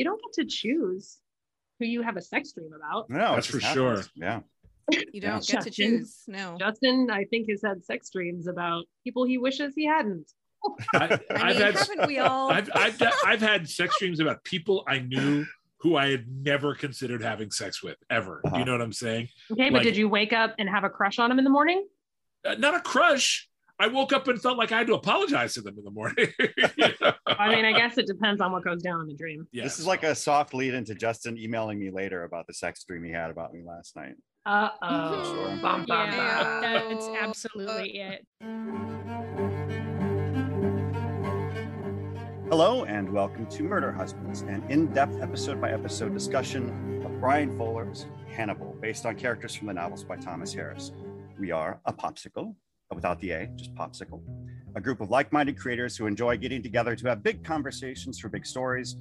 You don't get to choose who you have a sex dream about. No, That's for just sure. Yeah. You don't Yeah. get to choose. No. Justin, I think, has had sex dreams about people he wishes he hadn't. I, I I've mean, had haven't we all? I've, I've I've had sex dreams about people I knew who I had never considered having sex with ever. Uh-huh. You know what I'm saying? Okay, but did you wake up and have a crush on him in the morning? Uh, not a crush. I woke up and felt like I had to apologize to them in the morning. I mean, I guess it depends on what goes down in the dream. Yeah, this is like a soft lead into Justin emailing me later about the sex dream he had about me last night. Uh oh. Sure. Bum, bum, Yeah, that's absolutely it. Hello, and welcome to Murder Husbands, an in depth episode by episode discussion of Bryan Fuller's Hannibal, based on characters from the novels by Thomas Harris. We are a POPSKL, without the A, just POPSKL, a group of like minded creators who enjoy getting together to have big conversations for big stories.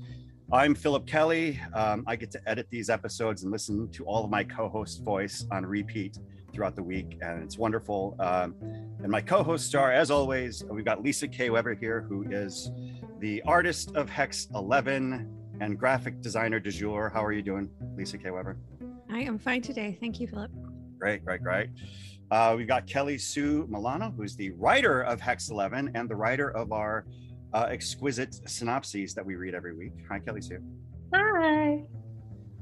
I'm Phillip Kelly. Um, I get to edit these episodes and listen to all of my co host voice on repeat throughout the week, and it's wonderful. Um, and my co hosts are, as always, we've got Lisa K. Weber here, who is the artist of Hex 11 and graphic designer du jour. How are you doing, Lisa K. Weber? I am fine today. Thank you, Phillip. Great, great, great. Uh, we've got Kelly Sue Milano, who's the writer of Hex 11 and the writer of our uh, exquisite synopses that we read every week. Hi, Kelly Sue. Hi.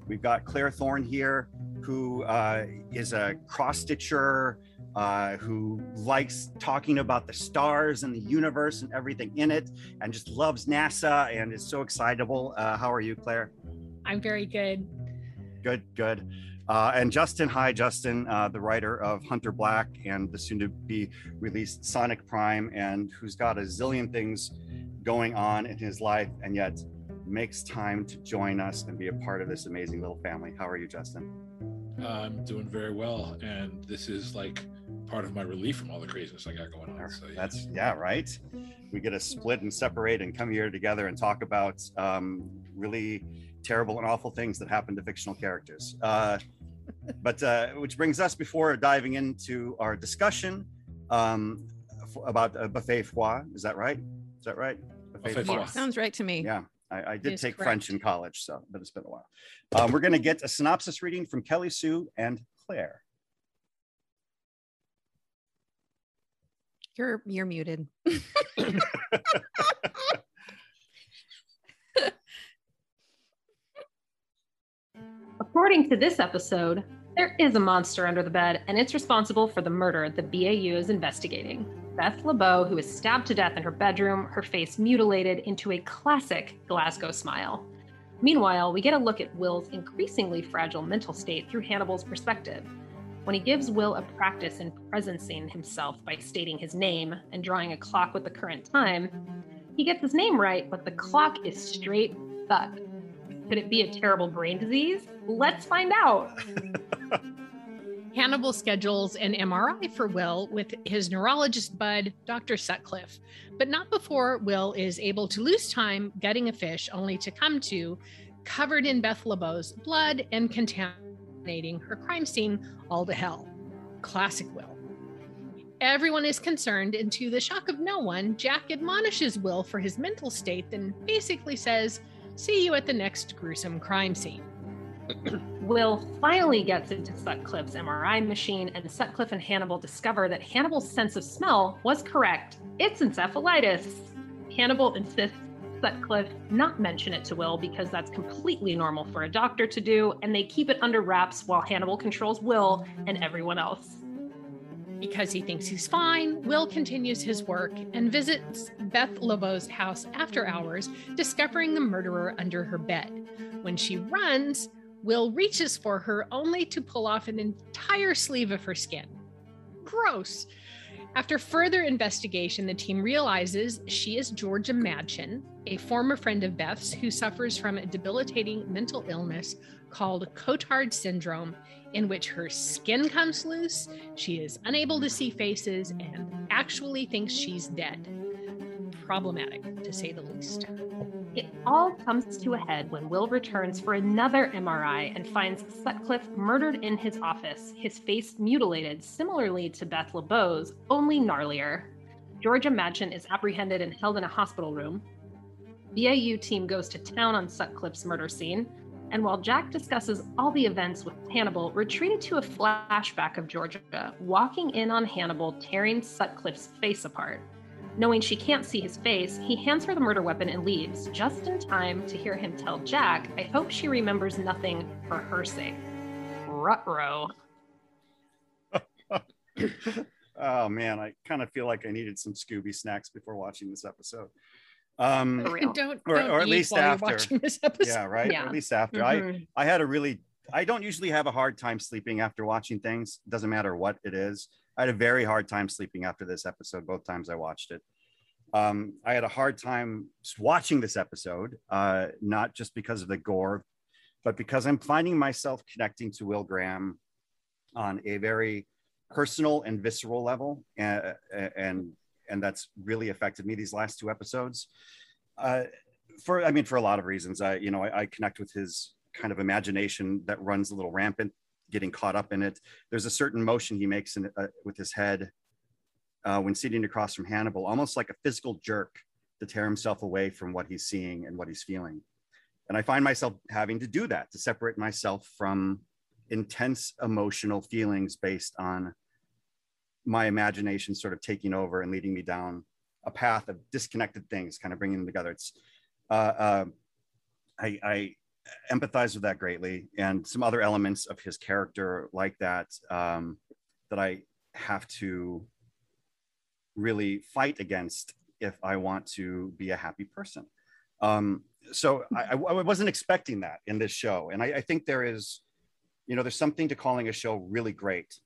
We've got Claire Thorne here, who uh, is a cross stitcher, uh, who likes talking about the stars and the universe and everything in it, and just loves NASA and is so excitable. Uh, how are you, Claire? I'm very good. Good, good. Uh, and Justin, hi, Justin, uh, the writer of Hunter Black and the soon to be released Sonic Prime, and who's got a zillion things going on in his life, and yet makes time to join us and be a part of this amazing little family. How are you, Justin? I'm doing very well, and this is like part of my relief from all the craziness I got going on. So yeah. That's yeah, right. We get to split and separate and come here together and talk about um, really terrible and awful things that happen to fictional characters. Uh, but uh, which brings us before diving into our discussion um, f- about uh, buffet froid. Is that right? Is that right? Buffet froid. froid. Sounds right to me. Yeah, I, I did take correct. French in college, so but it's been a while. Um, we're going to get a synopsis reading from Kelly Sue and Claire. You're you're muted. According to this episode, there is a monster under the bed, and it's responsible for the murder the BAU is investigating. Beth LeBeau, who is stabbed to death in her bedroom, her face mutilated into a classic Glasgow smile. Meanwhile, we get a look at Will's increasingly fragile mental state through Hannibal's perspective. When he gives Will a practice in presencing himself by stating his name and drawing a clock with the current time, he gets his name right, but the clock is straight fucked. Could it be a terrible brain disease? Let's find out. Hannibal schedules an MRI for Will with his neurologist bud, Dr. Sutcliffe, but not before Will is able to lose time gutting a fish only to come to covered in Beth LeBeau's blood and contaminating her crime scene all to hell. Classic Will. Everyone is concerned, and to the shock of no one, Jack admonishes Will for his mental state, then basically says, See you at the next gruesome crime scene. Will finally gets into Sutcliffe's MRI machine, and Sutcliffe and Hannibal discover that Hannibal's sense of smell was correct. It's encephalitis. Hannibal insists Sutcliffe not mention it to Will because that's completely normal for a doctor to do, and they keep it under wraps while Hannibal controls Will and everyone else. Because he thinks he's fine, Will continues his work and visits Beth LeBeau's house after hours, discovering the murderer under her bed. When she runs, Will reaches for her only to pull off an entire sleeve of her skin. Gross. After further investigation, the team realizes she is Georgia Madchen, a former friend of Beth's who suffers from a debilitating mental illness called Cotard syndrome, in which her skin comes loose, she is unable to see faces, and actually thinks she's dead. Problematic, to say the least. It all comes to a head when Will returns for another MRI and finds Sutcliffe murdered in his office, his face mutilated similarly to Beth LeBeau's, only gnarlier. Georgia Madchen is apprehended and held in a hospital room. BAU team goes to town on Sutcliffe's murder scene, and while Jack discusses all the events with Hannibal, retreated to a flashback of Georgia walking in on Hannibal tearing Sutcliffe's face apart. Knowing she can't see his face, he hands her the murder weapon and leaves, just in time to hear him tell Jack, I hope she remembers nothing for her sake. Rutro. oh man, I kind of feel like I needed some Scooby snacks before watching this episode. Um, don't, Or- don't or at least after. watching this episode. yeah, right. Or at least after Mhm. I, I had a really. I don't usually have a hard time sleeping after watching things. Doesn't matter what it is. I had a very hard time sleeping after this episode. Both times I watched it. Um, I had a hard time watching this episode, uh, not just because of the gore, but because I'm finding myself connecting to Will Graham on a very personal and visceral level, uh, and and that's really affected me these last two episodes. Uh, for I mean, for a lot of reasons, I you know I, I connect with his kind of imagination that runs a little rampant, getting caught up in it. There's a certain motion he makes in, uh, with his head uh, when sitting across from Hannibal, almost like a physical jerk to tear himself away from what he's seeing and what he's feeling. And I find myself having to do that to separate myself from intense emotional feelings based on my imagination sort of taking over and leading me down a path of disconnected things, kind of bringing them together. It's, uh, uh, I, I empathize with that greatly, and some other elements of his character like that um, that I have to really fight against if I want to be a happy person. Um, so I, I wasn't expecting that in this show, and I, I think there is, you know, there's something to calling a show really great,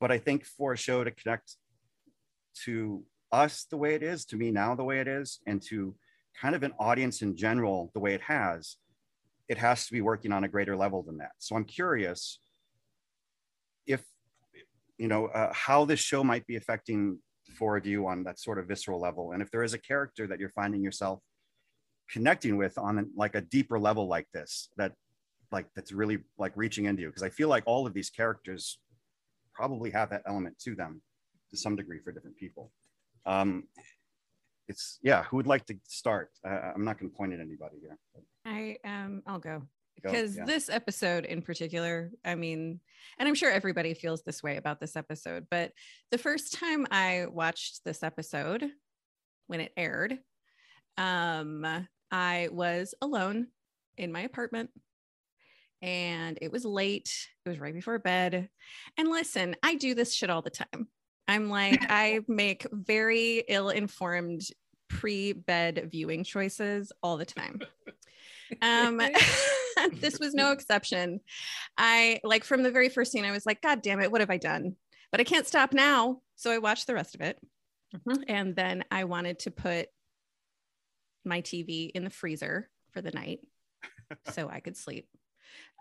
but I think for a show to connect to us the way it is, to me now the way it is, and to kind of an audience in general the way it has, it has to be working on a greater level than that. So I'm curious if, you know, uh, how this show might be affecting the four of you on that sort of visceral level, and if there is a character that you're finding yourself connecting with on like a deeper level like this, that like that's really like reaching into you, because I feel like all of these characters probably have that element to them to some degree for different people. Um, it's yeah. Who would like to start? Uh, I'm not going to point at anybody here. I um I'll go because yeah. this episode in particular, I mean, and I'm sure everybody feels this way about this episode, but the first time I watched this episode when it aired, um, I was alone in my apartment and it was late. It was right before bed. And listen, I do this shit all the time. I'm like, I make very ill informed pre bed viewing choices all the time. Um, this was no exception. I like from the very first scene, I was like, God damn it, what have I done? But I can't stop now. So I watched the rest of it. Mhm. And then I wanted to put my TV in the freezer for the night so I could sleep.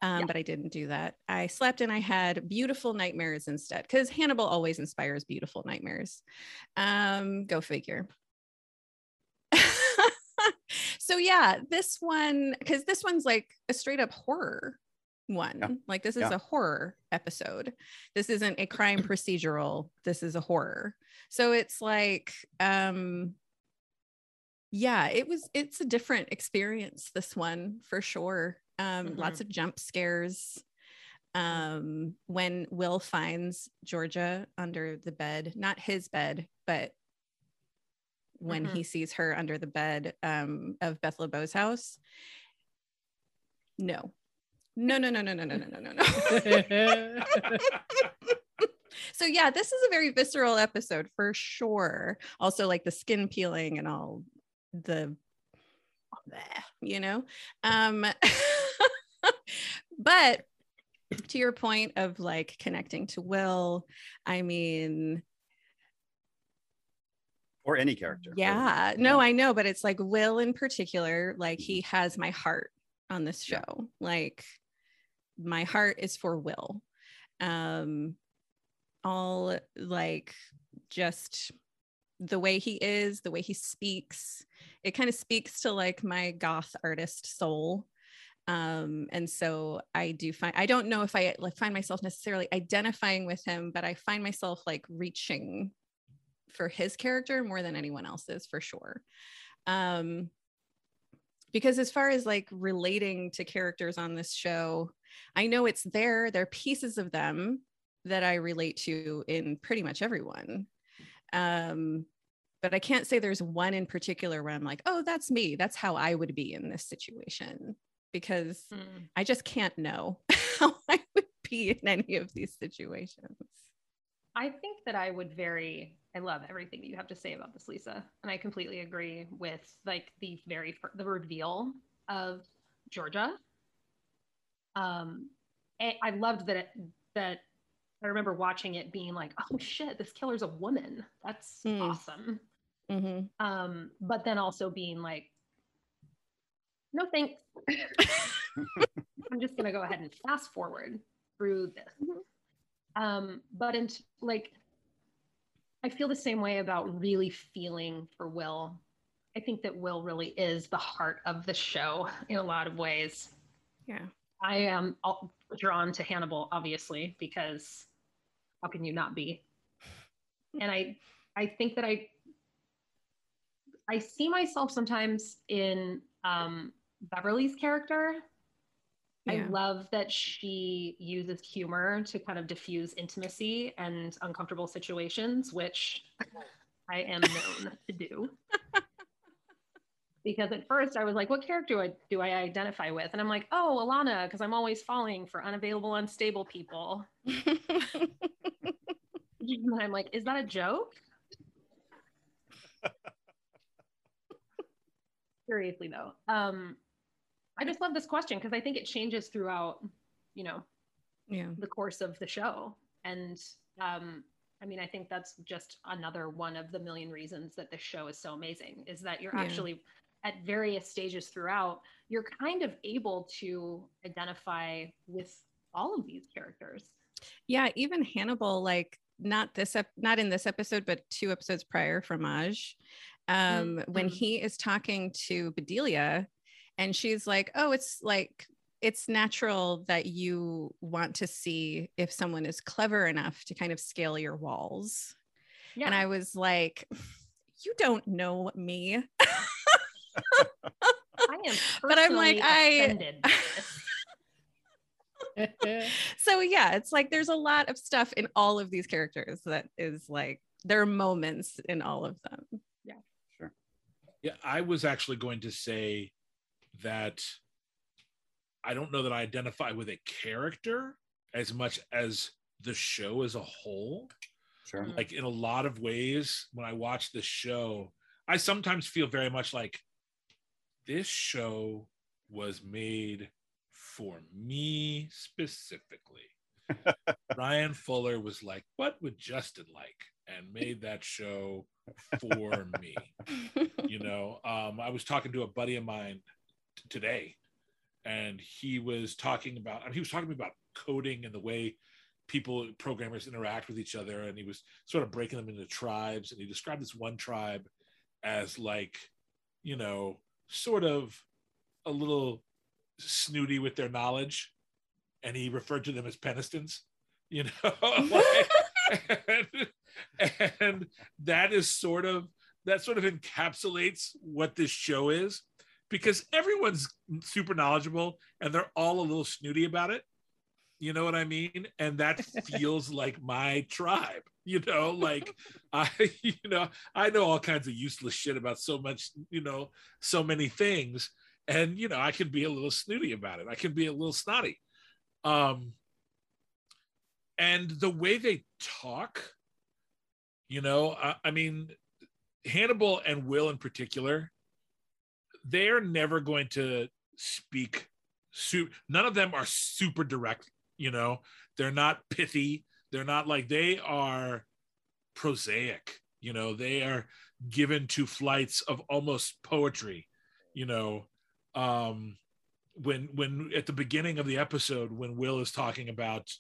Um, Yeah. But I didn't do that. I slept and I had beautiful nightmares instead because Hannibal always inspires beautiful nightmares. Um, go figure. so yeah, this one because this one's like a straight up horror one. Yeah. Like this is Yeah. a horror episode. This isn't a crime procedural. This is a horror. So it's like um yeah, it was it's a different experience this one for sure. Um lots of jump scares. Um when Will finds Georgia under the bed, not his bed, but when Mhm. he sees her under the bed um, of Beth LeBeau's house. No, no, no, no, no, no, no, no, no, no, no. so yeah, this is a very visceral episode for sure. Also, like the skin peeling and all the, you know. Um, but to your point of like connecting to Will, I mean, or any character. yeah, no, I know, but it's like Will in particular, like he has my heart on this Yeah. show. Like my heart is for Will. Um all like just the way he is, the way he speaks, it kind of speaks to like my goth artist soul. Um, and so I do find I don't know if I like find myself necessarily identifying with him, but I find myself like reaching for his character more than anyone else's for sure. Um, because as far as like relating to characters on this show, I know it's there. There are pieces of them that I relate to in pretty much everyone. Um, but I can't say there's one in particular where I'm like, oh, that's me. That's how I would be in this situation because Mm. I just can't know how I would be in any of these situations. I think that I would very. I love everything that you have to say about this, Lisa, and I completely agree with like the very the reveal of Georgia. Um, I I loved that it, that I remember watching it being like, oh shit, this killer's a woman. That's Mm. awesome. Mhm. Um, but then also being like, no thanks. I'm just gonna go ahead and fast forward through this. Mhm. Um, but in like, I feel the same way about really feeling for Will. I think that Will really is the heart of the show in a lot of ways. Yeah. I am all- drawn to Hannibal, obviously, because how can you not be? And I, I think that I, I see myself sometimes in um, Beverly's character. I love that she uses humor to kind of diffuse intimacy and uncomfortable situations, which I am known to do. Because at first I was like, what character do I, do I identify with? And I'm like, oh, Alana, because I'm always falling for unavailable, unstable people. And I'm like, is that a joke? Seriously though. Um, I just love this question because I think it changes throughout, you know, yeah. the course of the show. And um, I mean, I think that's just another one of the million reasons that this show is so amazing is that you're Yeah. actually at various stages throughout, you're kind of able to identify with all of these characters. Yeah, even Hannibal, like not this ep- not in this episode, but two episodes prior Fromage, um, when Mhm. he is talking to Bedelia, and she's like, "Oh, it's like it's natural that you want to see if someone is clever enough to kind of scale your walls." Yeah. And I was like, "You don't know me." I am But I'm like, personally I- offended by this. so yeah, it's like there's a lot of stuff in all of these characters that is like there are moments in all of them. Yeah, sure. Yeah, I was actually going to say that I don't know that I identify with a character as much as the show as a whole. Sure. Mm. Like in a lot of ways, when I watch the show, I sometimes feel very much like this show was made for me specifically. Bryan Fuller was like, What would Justin like? And made that show for me you know um, i was talking to a buddy of mine t- today. And he was talking about I mean, he was talking about coding and the way people programmers interact with each other. And he was sort of breaking them into tribes. And he described this one tribe as like you know sort of a little snooty with their knowledge. And he referred to them as penistons you know and, and that is sort of that sort of encapsulates what this show is because everyone's super knowledgeable and they're all a little snooty about it. You know what i mean? And that feels like my tribe you know like i you know i know all kinds of useless shit about so much you know so many things. And you know i can be a little snooty about it. I can be a little snotty. Um and the way they talk you know I, I mean hannibal and will in particular they're never going to speak none of them are super direct you know? They're not pithy. They're not like they are prosaic you know? They are given to flights of almost poetry you know? Um when when at the beginning of the episode when will is talking about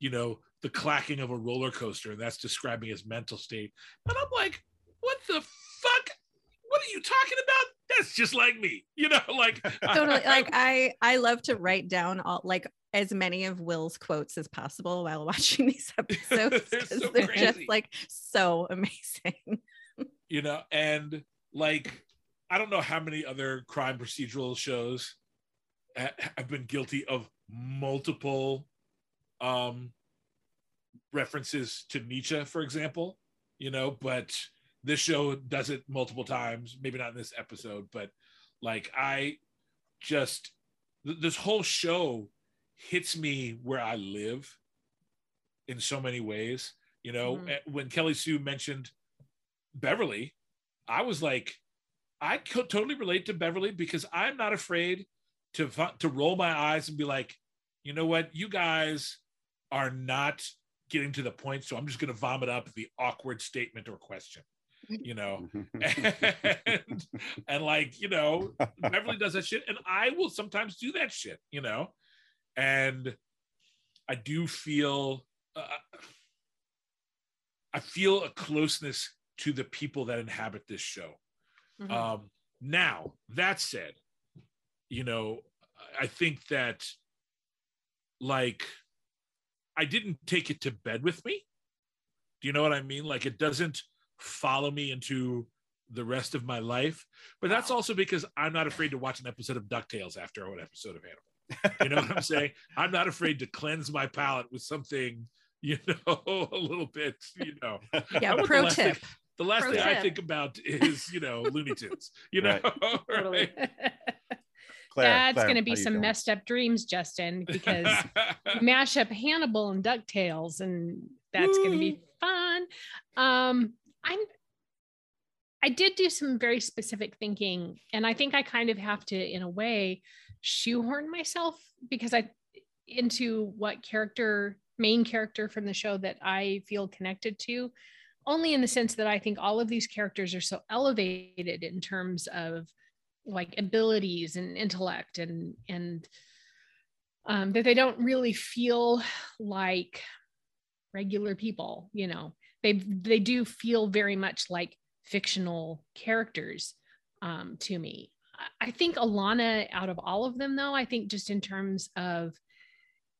you know the clacking of a roller coaster and that's describing his mental state and i'm like what the fuck? What are you talking about that's just like me you know like totally like i i love to write down all like as many of will's quotes as possible while watching these episodes They're so they're just like so amazing. You know and like I don't know how many other crime procedural shows ha- have been guilty of multiple um, references to Nietzsche, for example, you know, but this show does it multiple times, maybe not in this episode, but like I just, th- this whole show hits me where I live in so many ways. You know, Mhm. eh, when Kelly Sue mentioned Beverly, I was like, I could totally relate to Beverly because I'm not afraid to to roll my eyes and be like, you know what, you guys are not getting to the point, so I'm just going to vomit up the awkward statement or question. You know, and, and like you know, Beverly does that shit, and I will sometimes do that shit. You know, and I do feel uh, I feel a closeness to the people that inhabit this show. Mhm. Um, now, that said, you know, I think that like I didn't take it to bed with me. Do you know what I mean? Like it doesn't follow me into the rest of my life. But that's also because I'm not afraid to watch an episode of DuckTales after an episode of Hannibal. You know what I'm saying? I'm not afraid to cleanse my palate with something, you know, a little bit, you know. Yeah, I want the pro last tip. thing- the last Pro thing I think about is, you know, Looney Tunes. You know, Totally. Claire, That's Claire, going to be some doing? messed up dreams, Justin, because mash up Hannibal and DuckTales, and that's going to be fun. Um, I'm. I did do some very specific thinking, and I think I kind of have to, in a way, shoehorn myself because I into what character, main character from the show that I feel connected to, only in the sense that I think all of these characters are so elevated in terms of like abilities and intellect and and um, that they don't really feel like regular people you know they they do feel very much like fictional characters um, to me. I- think alana out of all of them though i think just in terms of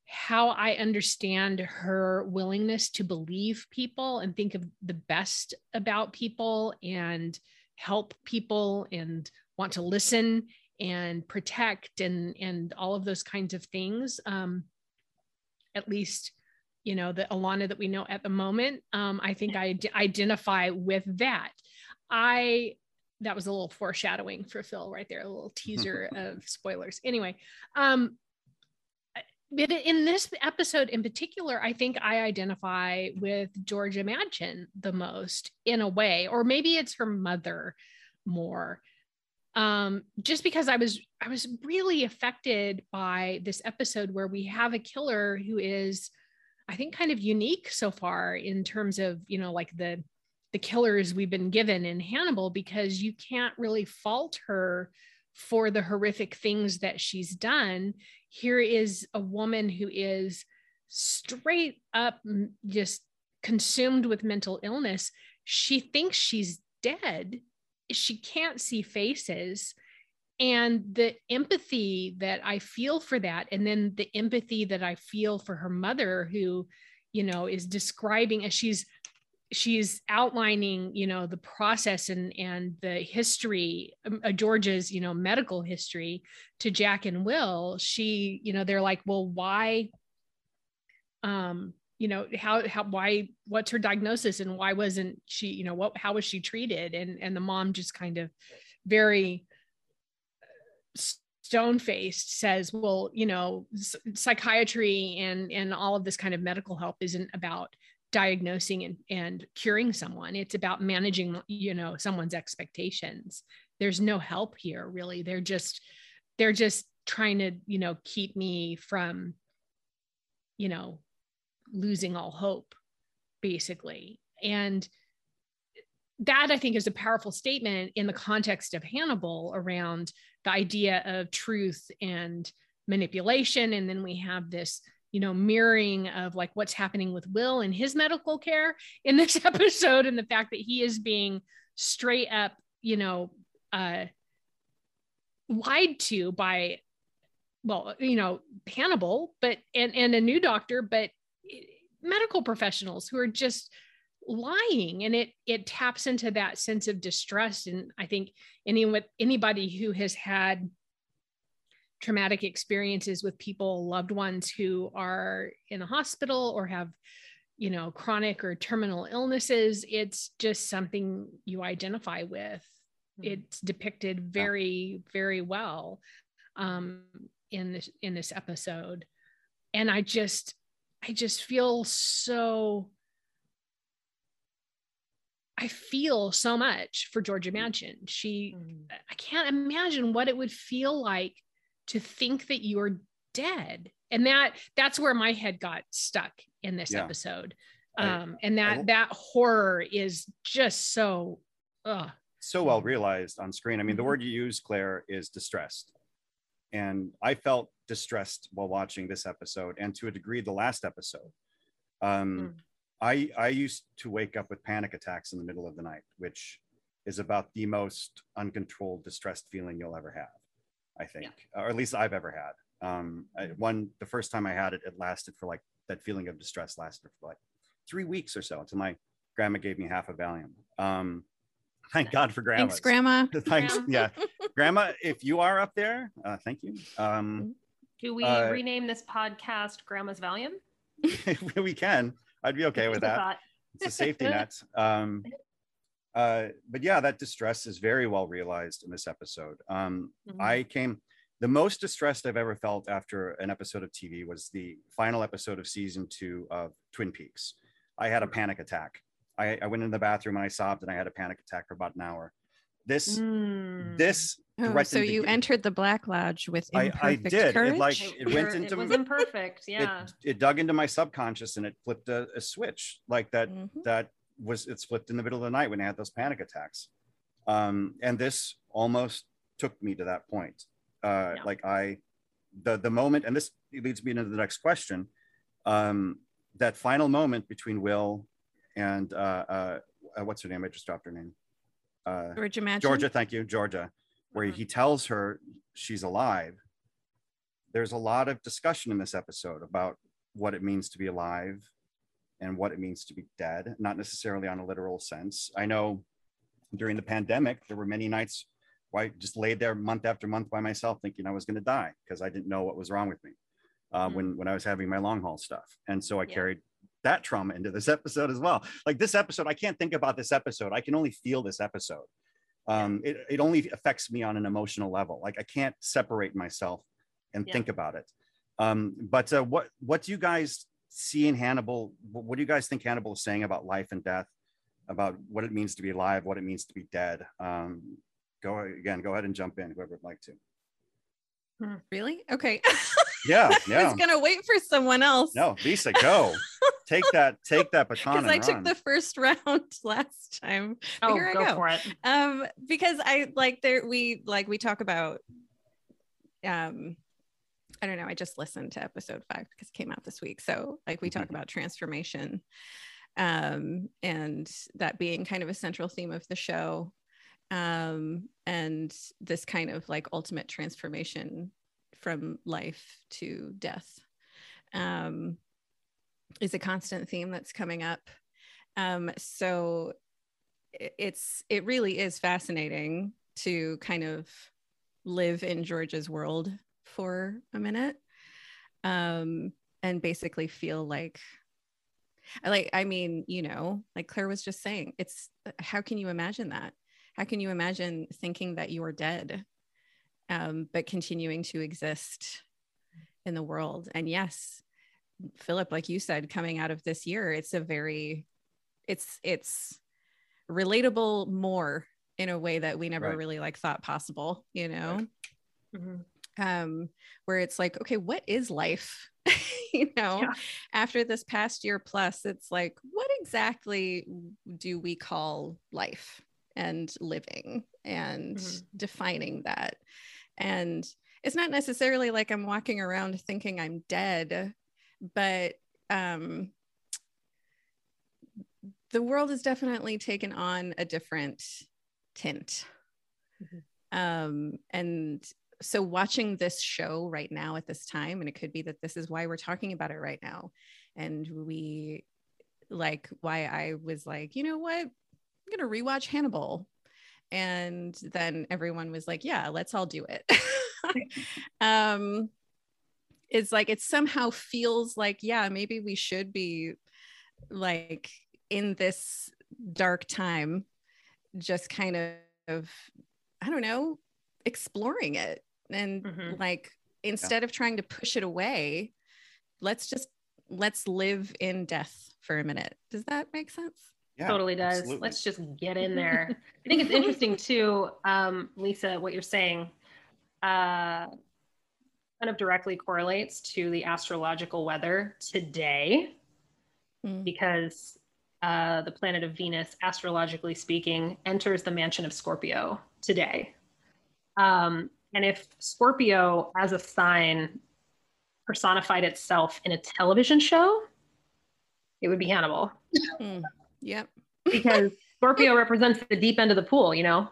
how i understand her willingness to believe people and think of the best about people and help people and want to listen and protect and and all of those kinds of things um at least you know the alana that we know at the moment um i think i d- identify with that i that was a little foreshadowing for phil right there a little teaser of spoilers anyway um but in this episode in particular, I think I identify with Georgia Madchen the most in a way, or maybe it's her mother more. Um, just because I was I was really affected by this episode where we have a killer who is, I think, kind of unique so far in terms of you know like the the killers we've been given in Hannibal because you can't really fault her for the horrific things that she's done here is a woman who is straight up just consumed with mental illness. She thinks she's dead. She can't see faces. And the empathy that I feel for that, and then the empathy that I feel for her mother, who, you know, is describing as she's she's outlining you know the process and and the history um, uh, georgia's you know medical history to jack and will. She you know they're like well why um you know how how why what's her diagnosis and why wasn't she you know what how was she treated? And and the mom just kind of very stone faced says well you know psychiatry and and all of this kind of medical help isn't about diagnosing and, and curing someone. It's about managing you know someone's expectations. There's no help here really. They're just they're just trying to you know keep me from you know losing all hope basically. And that i think is a powerful statement in the context of hannibal around the idea of truth and manipulation. And then we have this you know mirroring of like what's happening with will and his medical care in this episode and the fact that he is being straight up you know uh lied to by well you know hannibal but and and a new doctor but medical professionals who are just lying and it it taps into that sense of distrust. And i think any with anybody who has had traumatic experiences with people loved ones who are in a hospital or have you know chronic or terminal illnesses it's just something you identify with. Mm-hmm. it's depicted very very well um in this in this episode. And i just i just feel so I feel so much for Georgia mm. Madchen. She, mm. I can't imagine what it would feel like to think that you're dead. And that that's where my head got stuck in this yeah. episode. Um, I, and that I, that horror is just so uh so well realized on screen. I mean, the Mm-hmm. word you use, Claire, is distressed. And I felt distressed while watching this episode, and to a degree, the last episode. Um, Mm. I I used to wake up with panic attacks in the middle of the night, which is about the most uncontrolled, distressed feeling you'll ever have. I think, or at least I've ever had. Um, I, one the first time I had it, it lasted for like that feeling of distress lasted for like three weeks or so until my grandma gave me half a Valium. Um, thank God for grandma. Thanks, Grandma. Thanks. Yeah, grandma, if you are up there, uh, thank you. Um, Do we Uh, rename this podcast Grandma's Valium? we can. I'd be okay with that. It's a safety net. Um, uh, but yeah, that distress is very well realized in this episode. Um, Mhm. I came the most distressed I've ever felt after an episode of TV was the final episode of season two of Twin Peaks. I had a panic attack. I, I went in the bathroom and I sobbed and I had a panic attack for about an hour. This Mm. this Oh, so you gi- entered the Black Lodge with I- I imperfect did. It, like, It, it went were- into- it was imperfect. Yeah. it, it dug into my subconscious and it flipped a, a switch like that Mhm. that was it's flipped in the middle of the night when I had those panic attacks. Um, and this almost took me to that point. Uh, Yeah. Like I, the the moment, and this leads me into the next question. Um, that final moment between Will and uh, uh, uh, what's her name? I just dropped her name. Uh, Georgia Madchen. Georgia, thank you, Georgia, where Mhm. he tells her she's alive. There's a lot of discussion in this episode about what it means to be alive and what it means to be dead, not necessarily on a literal sense. I know during the pandemic, there were many nights where I just laid there month after month by myself thinking I was going to die because I didn't know what was wrong with me uh, when, when I was having my long haul stuff. And so I Yeah. carried that trauma into this episode as well. Like this episode, I can't think about this episode. I can only feel this episode. Um, it, it only affects me on an emotional level. Like I can't separate myself and Yeah. think about it. Um, but uh, what what do you guys see in Hannibal? What, do you guys think Hannibal is saying about life and death, about what it means to be alive, what it means to be dead? Um, go again. Go ahead and jump in, whoever would like to. Really? Okay. Yeah, I was gonna wait for someone else. No, Lisa, go. take that. Take that baton. Because I and took the first round last time. Oh, here I go, go. for it. um because i like there we like we talk about um i don't know i just listened to episode five because it came out this week so like we talk Mhm. about transformation um and that being kind of a central theme of the show um and this kind of like ultimate transformation from life to death. Um is a constant theme that's coming up. Um so it's it really is fascinating to kind of live in George's world for a minute um and basically feel like like I mean you know like Claire was just saying it's how can you imagine that? How can you imagine thinking that you are dead um but continuing to exist in the world and yes Phillip like you said coming out of this year it's a very it's it's relatable more in a way that we never Right. really like thought possible you know Mhm. um where it's like okay what is life you know Yeah. after this past year plus it's like what exactly do we call life and living and Mhm. defining that and it's not necessarily like i'm walking around thinking i'm dead but um the world has definitely taken on a different tint Mhm. um and so watching this show right now at this time and it could be that this is why we're talking about it right now and we like why I was like, you know what? I'm going to rewatch Hannibal. And then everyone was like, yeah, let's all do it. um, it's like it somehow feels like, yeah, maybe we should be like in this dark time, just kind of, I don't know, exploring it. And Mhm. like instead of trying to push it away, let's just let's live in death for a minute. Does that make sense? Yeah, totally does. absolutely. Let's just get in there. I think it's interesting too, um, Lisa, what you're saying uh, kind of directly correlates to the astrological weather today Mm. because uh, the planet of Venus, astrologically speaking, enters the mansion of Scorpio today. Um, and if Scorpio as a sign personified itself in a television show, it would be Hannibal Mm. Yep. because Scorpio represents the deep end of the pool, you know,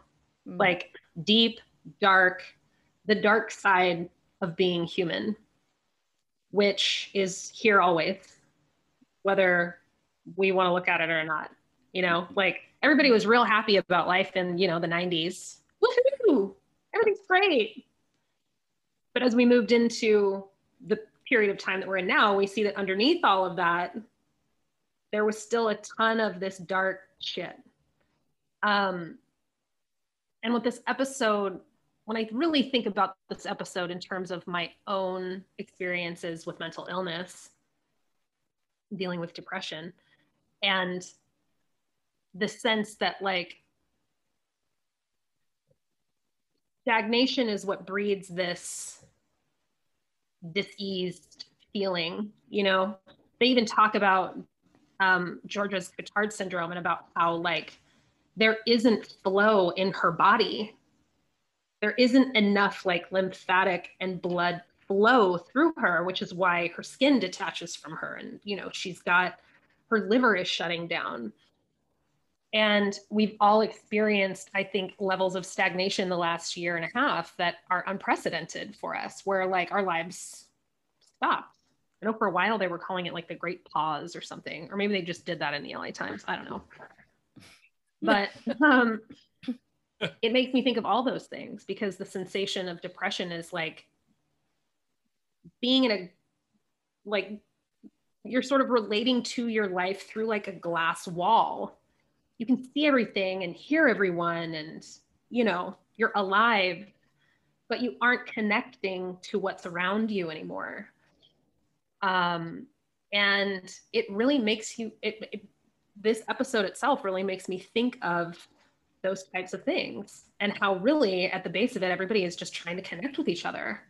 Mm. like deep, dark, the dark side of being human, which is here always, whether we want to look at it or not. You know, like everybody was real happy about life in, you know, the 90s. Woohoo! Everything's great. But as we moved into the period of time that we're in now, we see that underneath all of that, there was still a ton of this dark shit. Um, and with this episode, when I really think about this episode in terms of my own experiences with mental illness, dealing with depression, and the sense that like stagnation is what breeds this diseased feeling, you know? They even talk about um, Georgia's Cotard syndrome and about how like there isn't flow in her body. There isn't enough like lymphatic and blood flow through her, which is why her skin detaches from her. And, you know, she's got her liver is shutting down. And we've all experienced, I think, levels of stagnation the last year and a half that are unprecedented for us, where like our lives stopped. I know for a while they were calling it like the Great Pause or something, or maybe they just did that in the LA Times. I don't know. But um, it makes me think of all those things because the sensation of depression is like being in a like you're sort of relating to your life through like a glass wall. You can see everything and hear everyone, and you know, you're alive, but you aren't connecting to what's around you anymore um, and it really makes you it, it this episode itself really makes me think of those types of things and how really at the base of it everybody is just trying to connect with each other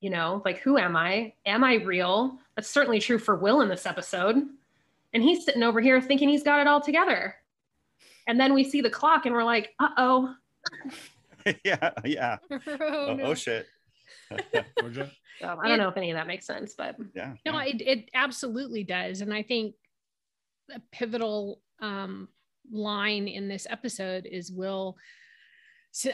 you know like who am i am i real that's certainly true for will in this episode and he's sitting over here thinking he's got it all together and then we see the clock and we're like uh-oh yeah, yeah. oh, Oh, no. oh shit. Georgia? So i don't know if any of that makes sense but yeah. No, yeah. it, it absolutely does. And I think a pivotal um, line in this episode is Will,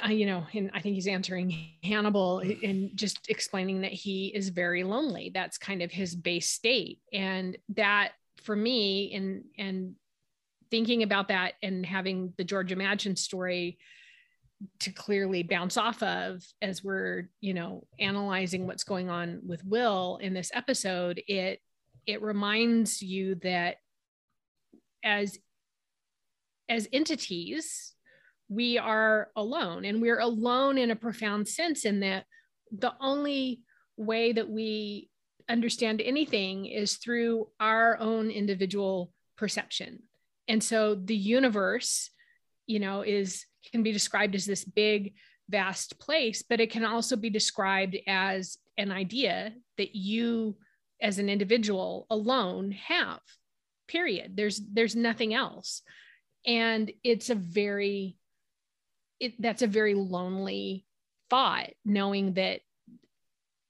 uh, you know, and I think he's answering Hannibal and just explaining that he is very lonely. That's kind of his base state. And that for me, and, and thinking about that and having the Georgia Madchen story to clearly bounce off of as we're you know analyzing what's going on with will in this episode it it reminds you that as as entities we are alone and we're alone in a profound sense in that the only way that we understand anything is through our own individual perception. And so the universe you know is can be described as this big vast place but it can also be described as an idea that you as an individual alone have period. There's there's nothing else. And it's a very it that's a very lonely thought knowing that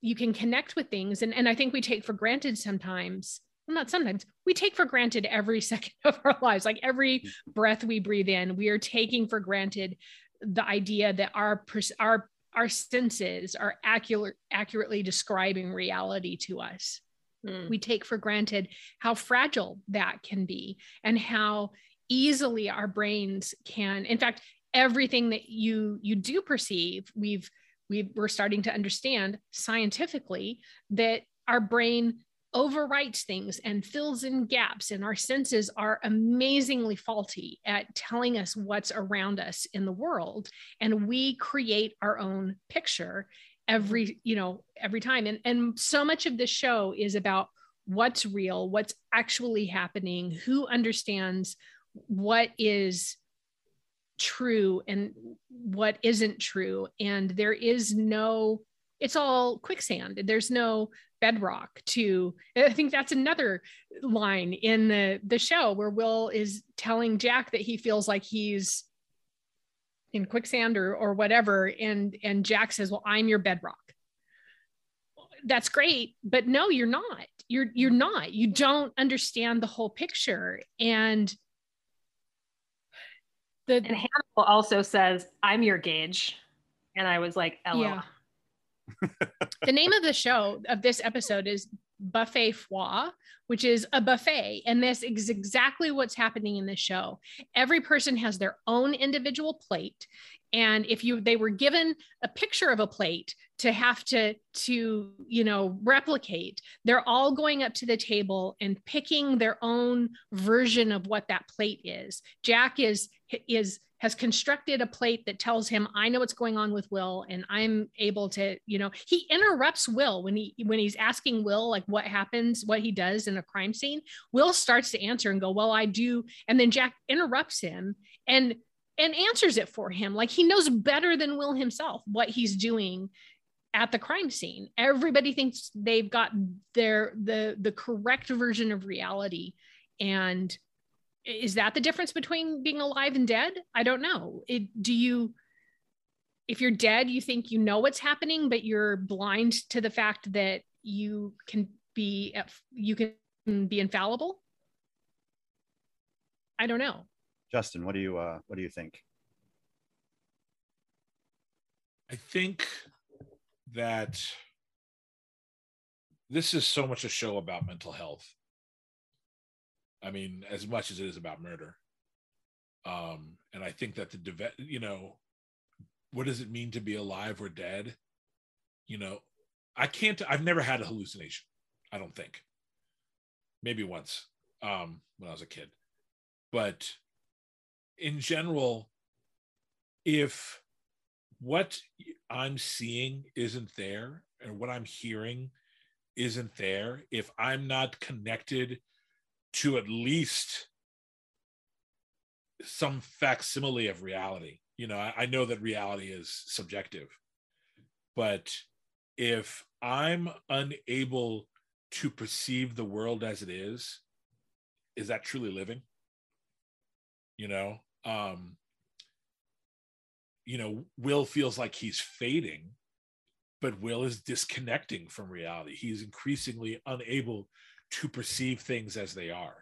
you can connect with things. And and i think we take for granted sometimes well, not sometimes we take for granted every second of our lives like every breath we breathe in we are taking for granted the idea that our our our senses are accurate accurately describing reality to us Mm. we take for granted how fragile that can be and how easily our brains can in fact everything that you you do perceive we've we we're starting to understand scientifically that our brain overwrites things and fills in gaps and our senses are amazingly faulty at telling us what's around us in the world and we create our own picture every you know every time. And and so much of this show is about what's real what's actually happening who understands what is true and what isn't true. And there is no it's all quicksand there's no bedrock to i think that's another line in the the show where will is telling jack that he feels like he's in quicksand or or whatever and and jack says well i'm your bedrock that's great but no you're not you're you're not you don't understand the whole picture and the And Hannibal also says, I'm your gauge. And I was like, LOL. Yeah. The name of the show of this episode is buffet froid which is a buffet. And this is exactly what's happening in the show. Every person has their own individual plate. And if you they were given a picture of a plate to have to to you know replicate. They're all going up to the table and picking their own version of what that plate is. Jack is is has constructed a plate that tells him i know what's going on with will and i'm able to you know. He interrupts will when he when he's asking will like what happens what he does in a crime scene. Will starts to answer and go well i do and then jack interrupts him and and answers it for him. Like he knows better than will himself what he's doing at the crime scene. Everybody thinks they've got their the the correct version of reality. And is that the difference between being alive and dead? I don't know. It, do you if you're dead you think you know what's happening but you're blind to the fact that you can be you can be infallible? I don't know. Justin, what do you uh, what do you think? I think that this is so much a show about mental health. I mean, as much as it is about murder. Um, and I think that the deve- you know, what does it mean to be alive or dead? You know, I can't. I've never had a hallucination. I don't think. Maybe once um, when I was a kid, but in general, if what I'm seeing isn't there and what I'm hearing isn't there, if I'm not connected to at least some facsimile of reality, you know, I, I know that reality is subjective, but if I'm unable to perceive the world as it is, is that truly living? you know um you know will feels like he's fading but will is disconnecting from reality he's increasingly unable to perceive things as they are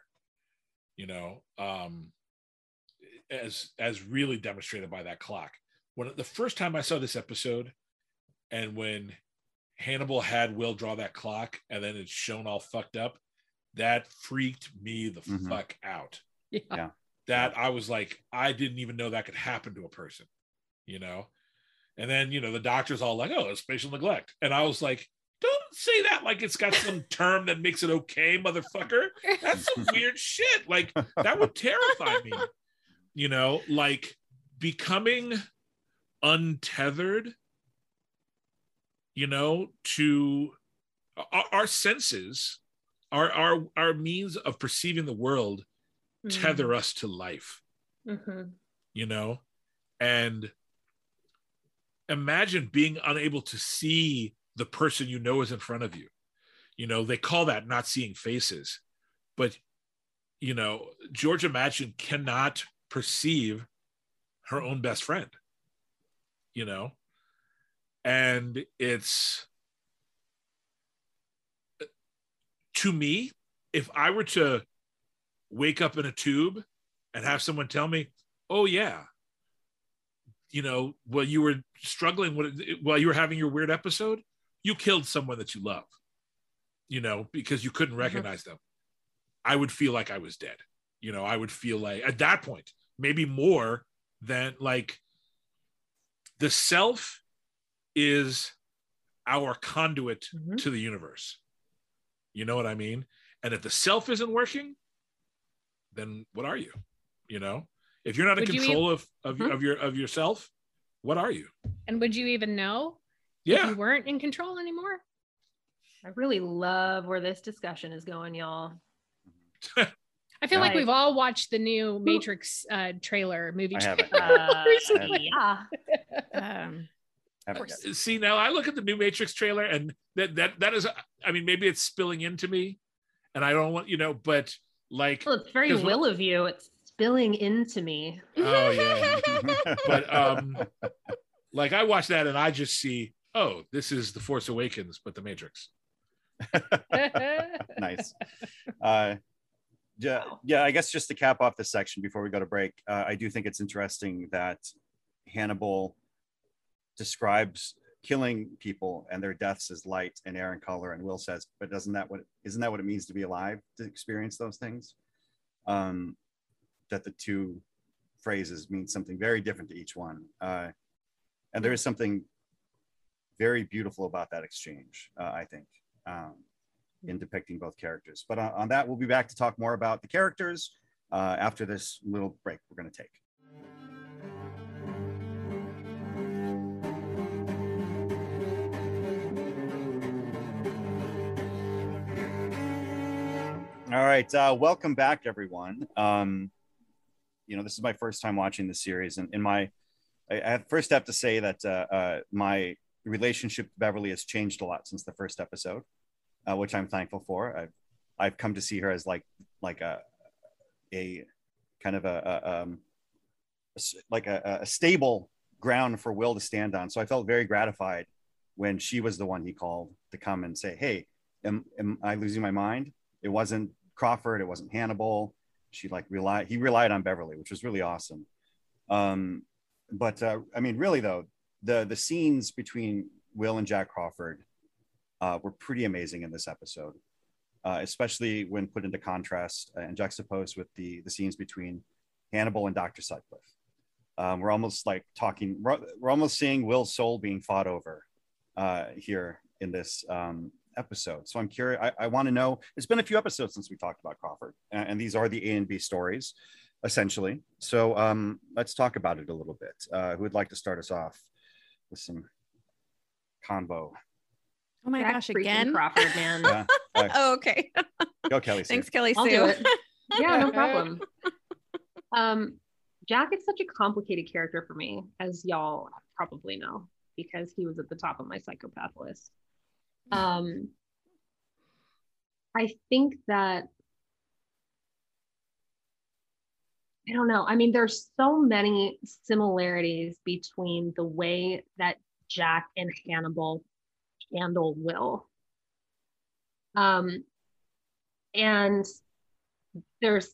you know um as as really demonstrated by that clock when the first time i saw this episode and when hannibal had will draw that clock and then it's shown all fucked up that freaked me the Mhm. fuck out yeah. Yeah. that I was like, I didn't even know that could happen to a person, you know? And then, you know, the doctor's all like, oh, it's spatial neglect. And I was like, don't say that like it's got some term that makes it okay, motherfucker. That's some weird shit. Like, that would terrify me, you know? Like, becoming untethered, you know, to our, our senses, our, our, our means of perceiving the world tether us to life Mhm. you know and imagine being unable to see the person you know is in front of you. You know they call that not seeing faces but you know georgia Madchen cannot perceive her own best friend you know? And it's to me if i were to wake up in a tube and have someone tell me, "Oh yeah, you know, while you were struggling with while you were having your weird episode, you killed someone that you love." you know, because you couldn't recognize them. I would feel like I was dead. You know, I would feel like at that point, maybe more than like the self is our conduit Mhm. to the universe. You know what I mean? And if the self isn't working, then what are you? You know, if you're not in Would you control of of, Mhm. of your of yourself, what are you? And would you even know if Yeah. you weren't in control anymore? I really love where this discussion is going, y'all. I feel like Right. we've all watched the new Matrix uh, trailer movie. I haven't. Uh, recently. yeah. Um, See now, I look at the new Matrix trailer, and that that that is, I mean, maybe it's spilling into me, and I don't want you know, but like, Well, it's very will of you. It's spilling into me. oh yeah, but um, like I watch that and I just see, oh, this is the Force Awakens, but the Matrix. nice. Uh, yeah, yeah. I guess just to cap off this section before we go to break, uh, I do think it's interesting that Hannibal describes killing people and their deaths as light and air and color, and Will says, "But doesn't that what isn't that what it means to be alive to experience those things?" Um, that the two phrases mean something very different to each one, uh, and there is something very beautiful about that exchange. Uh, I think. Um, in depicting both characters. But on, on that, we'll be back to talk more about the characters uh, after this little break we're going to take. All right, uh, welcome back, everyone. Um, you know, this is my first time watching the series, and in my, I, first have to say that uh, uh, my relationship to Beverly has changed a lot since the first episode uh, which I'm thankful for. I've I've come to see her as like like a a kind of a, a um like a, a stable ground for Will to stand on. So I felt very gratified when she was the one he called to come and say, "Hey, am am I losing my mind?" It wasn't Crawford. It wasn't Hannibal. She like relied. He relied on Beverly, which was really awesome. Um, but uh, I mean, really though, the the scenes between Will and Jack Crawford uh, were pretty amazing in this episode, uh, especially when put into contrast and juxtaposed with the the scenes between Hannibal and Doctor Sutcliffe. Um, we're almost like talking. We're, we're almost seeing Will's soul being fought over uh, here in this um, episode. So I'm curious. I, I want to know. It's been a few episodes since we talked about Crawford, and, and these are the A and B stories, essentially. So um, let's talk about it a little bit. Uh, who would like to start us off with some convo? oh my Jack gosh, again. Crawford, man. Yeah. Oh, okay. go, Kelly. Sue. Thanks, Kelly I'll Sue. do it. yeah, no problem. Um, Jack is such a complicated character for me, as y'all probably know, because he was at the top of my psychopath list. Um, I think that I don't know. I mean, there's so many similarities between the way that Jack and Hannibal handle Will. Um, and there's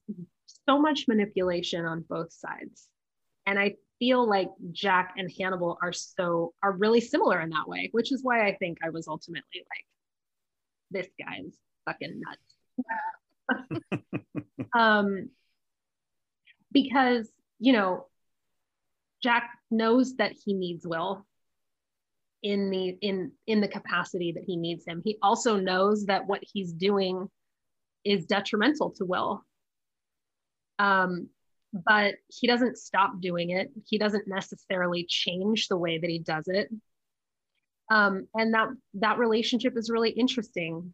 so much manipulation on both sides. And I feel like Jack and Hannibal are so are really similar in that way, which is why I think I was ultimately like, this guy's fucking nuts. um because you know Jack knows that he needs Will in the in in the capacity that he needs him. He also knows that what he's doing is detrimental to Will. Um, but he doesn't stop doing it. He doesn't necessarily change the way that he does it. Um, and that that relationship is really interesting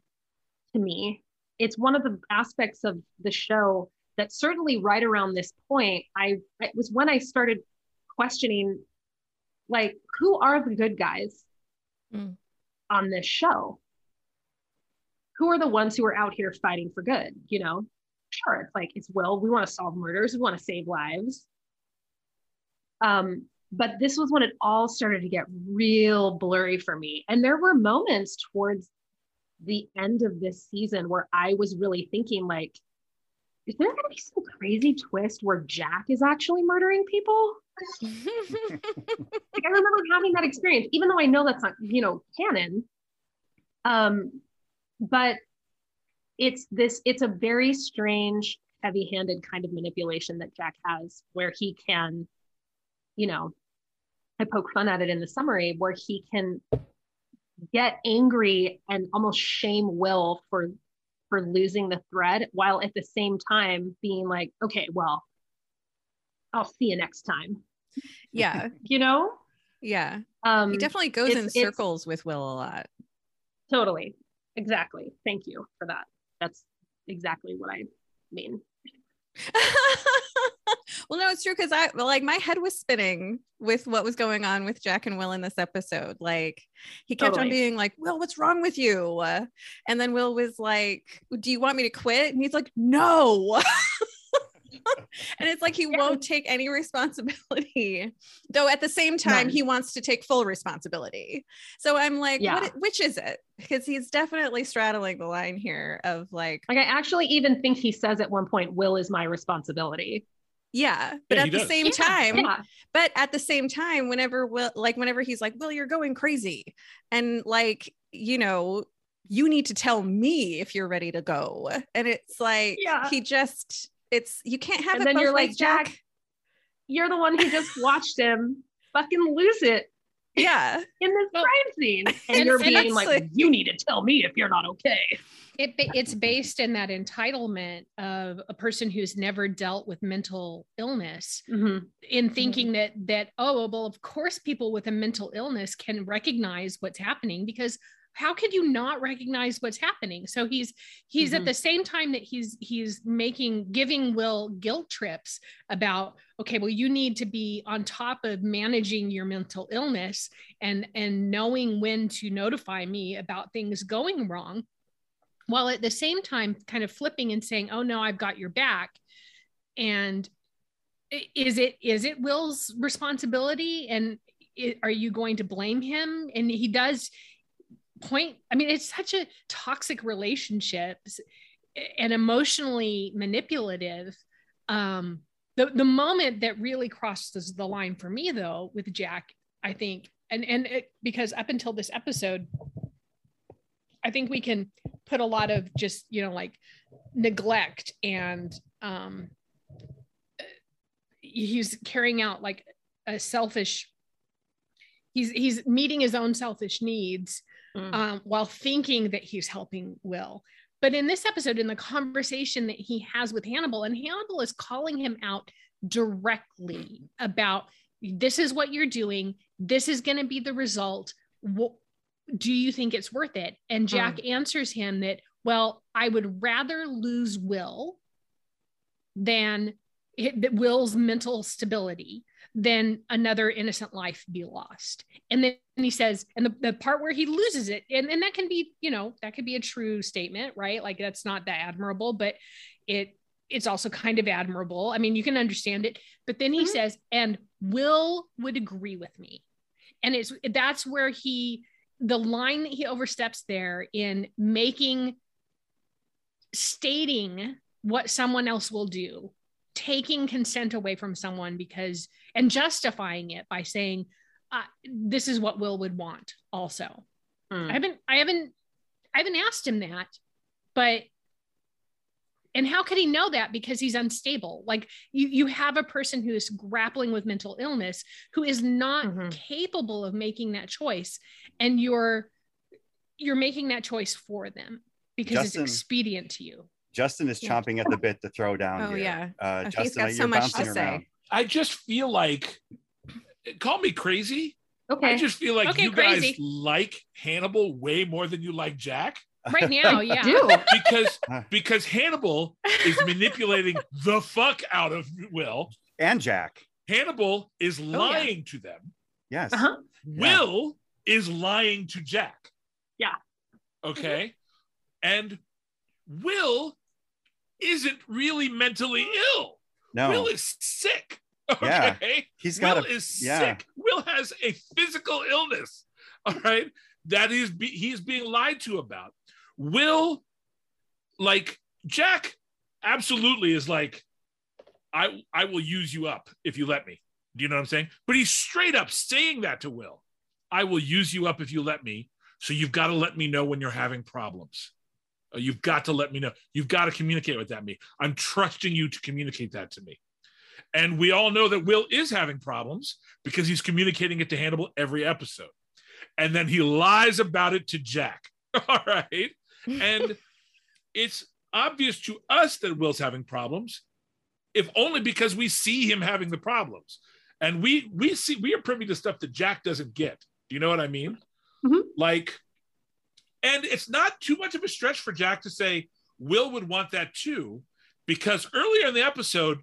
to me. It's one of the aspects of the show that certainly right around this point, I it was when I started questioning, like, who are the good guys Mm. on this show? Who are the ones who are out here fighting for good? You know, sure, it's like it's Will. We want to solve murders. We want to save lives. Um, but this was when it all started to get real blurry for me, and there were moments towards the end of this season where I was really thinking, like, is there going to be some crazy twist where Jack is actually murdering people? like I remember having that experience, even though I know that's not, you know, canon. Um, but it's this it's a very strange heavy-handed kind of manipulation that jack has where he can you know i poke fun at it in the summary where he can get angry and almost shame will for for losing the thread while at the same time being like okay well i'll see you next time Yeah. you know Yeah. um He definitely goes in circles with Will a lot. totally exactly thank you for that that's exactly what i mean well, no, it's true because I like my head was spinning with what was going on with Jack and Will in this episode. Like he kept on being like, "Will, what's wrong with you?" Uh, and then Will was like, "Do you want me to quit?" And he's like, "No." and it's like he Yeah. won't take any responsibility, though. At the same time, None. he wants to take full responsibility. So I'm like, Yeah. what, which is it? Because he's definitely straddling the line here of like, like i actually even think he says at one point will is my responsibility yeah, but Yeah, at the does. same Yeah, time, yeah but at the same time whenever will like whenever he's like Will, you're going crazy and like you know you need to tell me if you're ready to go and it's like Yeah. he just it's you can't have And it then both you're like, ways, Jack, you're the one who just watched him fucking lose it yeah. in this Well, crime scene. And, and- you're being like, like- you need to tell me if you're not okay. It, it's based in that entitlement of a person who's never dealt with mental illness mm-hmm. in thinking that that oh well of course people with a mental illness can recognize what's happening because how could you not recognize what's happening? So he's he's at Mhm. the same time that he's he's making giving will guilt trips about okay well you need to be on top of managing your mental illness and and knowing when to notify me about things going wrong while at the same time kind of flipping and saying oh no i've got your back. And is it is it will's responsibility? And are you going to blame him? And he does point i mean it's such a toxic relationship and emotionally manipulative. Um the, the moment that really crosses the line for me though with jack i think and and it, because up until this episode i think we can put a lot of just you know like neglect and um he's carrying out like a selfish he's he's meeting his own selfish needs Mm. um, while thinking that he's helping will. But in this episode in the conversation that he has with hannibal and hannibal is calling him out directly about this is what you're doing. This is going to be the result. What, do you think it's worth it? And jack answers him that well i would rather lose will than it, will's mental stability than another innocent life be lost. And then he says and the, the part where he loses it and, and that can be you know that could be a true statement right? Like that's not that admirable but it it's also kind of admirable. I mean you can understand it. But then he Mhm. says and will would agree with me. And it's that's where he the line that he oversteps there in making stating what someone else will do taking consent away from someone because and justifying it by saying uh, this is what will would want also Mm. i haven't i haven't i haven't asked him that but and how could he know that because he's unstable like you you have a person who is grappling with mental illness who is not Mhm. capable of making that choice and you're you're making that choice for them because Justin- it's expedient to you Justin is Yeah. chomping at the bit to throw down. Oh, here. yeah. Uh, he's Justin, got you're so much bouncing to say. around. I just feel like, call me crazy. okay I just feel like Okay, you guys like Hannibal way more than you like Jack right now yeah do because because Hannibal is manipulating the fuck out of Will. And Jack. Hannibal is yeah. lying to them. Yes. uh-huh Will is lying to Jack. Yeah. Okay. And Will isn't really mentally ill. No. Will is sick. Okay. Yeah. He's got Will a is yeah. sick. Will has a physical illness. All right. That is be, he's being lied to about. Will, like Jack, absolutely is like, I I will use you up if you let me. Do you know what I'm saying? But he's straight up saying that to Will. I will use you up if you let me. So you've got to let me know when you're having problems. Oh, You've got to let me know. You've got to communicate with that me. I'm trusting you to communicate that to me. And we all know that Will is having problems because he's communicating it to Hannibal every episode. And then he lies about it to Jack. All right. And it's obvious to us that Will's having problems, if only because we see him having the problems. And we we see we are privy to stuff that Jack doesn't get. Do you know what I mean? Mhm. Like, and it's not too much of a stretch for Jack to say Will would want that too, because earlier in the episode,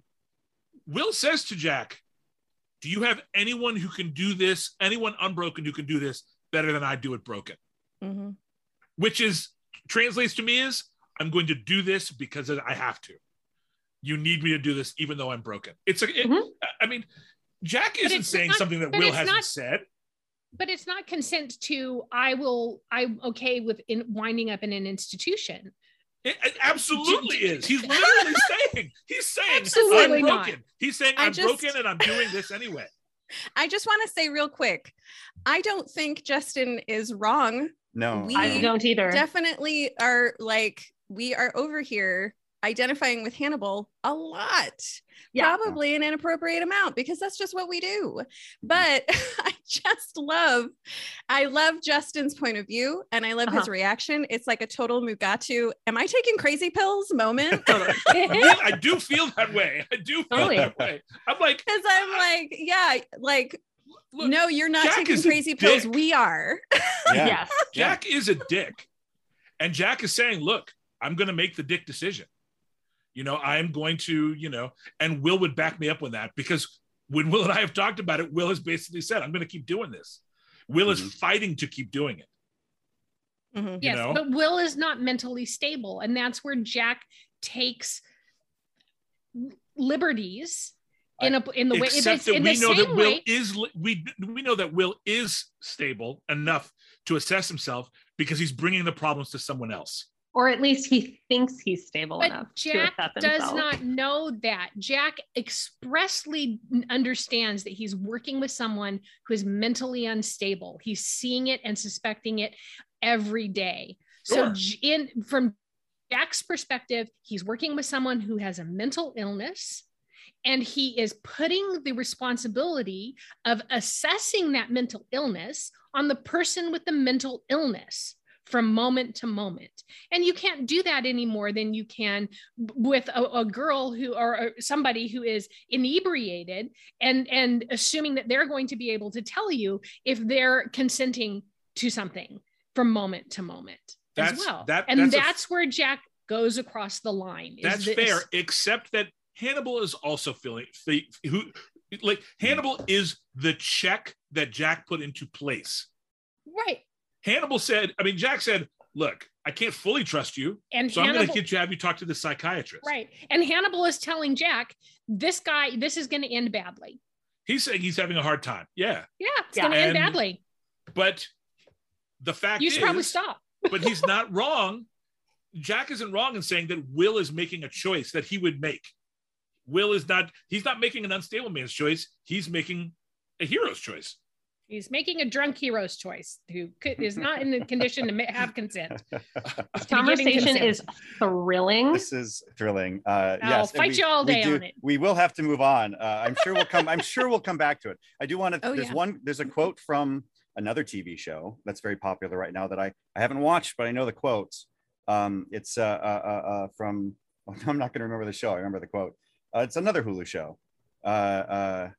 Will says to Jack, Do you have anyone who can do this, anyone unbroken who can do this better than I do it broken? Mhm. Which is translates to me is I'm going to do this because I have to. You need me to do this, even though I'm broken. It's a, it- Mhm. I mean, Jack isn't saying not- something that Will hasn't not- said. But it's not consent to I will I'm okay with in winding up in an institution. It, it absolutely is. He's literally saying, he's saying, Absolutely I'm not. broken. He's saying, I I'm just- broken and I'm doing this anyway. I just want to say real quick, I don't think Justin is wrong. No, We- I don't either. Definitely are like we are over here identifying with Hannibal a lot. Yeah. Probably an inappropriate amount because that's just what we do. But I just love, I love Justin's point of view and I love his Uh-huh. reaction. It's like a total Mugatu. Am I taking crazy pills moment? Totally. Yeah, I do feel that way. I do feel Totally. that way. I'm like, Because I'm like, yeah, like, look, no, you're not Jack taking crazy pills. We are. Yeah. Yes. Jack is a dick. And Jack is saying, look, I'm going to make the dick decision. You know, I'm going to, you know, and Will would back me up with that because when Will and I have talked about it, Will has basically said, I'm going to keep doing this. Will is Mhm. fighting to keep doing it. Mhm. Yes, know? but Will is not mentally stable, and that's where Jack takes liberties in a in the way Except it's that in we the know same that Will way. is we we know that Will is stable enough to assess himself because he's bringing the problems to someone else. Or at least he thinks he's stable But enough Jack does not know that. Jack expressly understands that he's working with someone who is mentally unstable. He's seeing it and suspecting it every day. So, Sure. In from Jack's perspective, he's working with someone who has a mental illness. And he is putting the responsibility of assessing that mental illness on the person with the mental illness from moment to moment. And you can't do that any more than you can with a, a girl who or, somebody who is inebriated and and assuming that they're going to be able to tell you if they're consenting to something from moment to moment That's- as well. that- and that's that's, a- where jack goes across the line is That's this- fair, except that Hannibal is also feeling fe- who like Hannibal is the check that Jack put into place. right Hannibal said, I mean, Jack said, look, I can't fully trust you. and So I'm going to get you have you talk to the psychiatrist. right and hannibal is telling jack this guy this is going to end badly He's saying he's having a hard time. Yeah. yeah it's Yeah. going to end badly But the fact you is, should probably stop but he's not wrong. Jack isn't wrong in saying that Will is making a choice that he would make. Will is not, he's not making an unstable man's choice. He's making a hero's choice. He's making a drunk hero's choice who could, is not in the condition to have consent. This To be giving conversation consent. is thrilling. this is thrilling. Uh, I'll yes, fight we- you all day do- on it. We will have to move on. Uh, I'm sure we'll come. I'm sure we'll come back to it. I do want to. Oh, there's yeah. one. There's a quote from another TV show that's very popular right now that I I haven't watched, but I know the quotes. Um, it's uh, uh, uh, uh, from. I'm not going to remember the show. I remember the quote. Uh, it's another Hulu show. Uh, uh,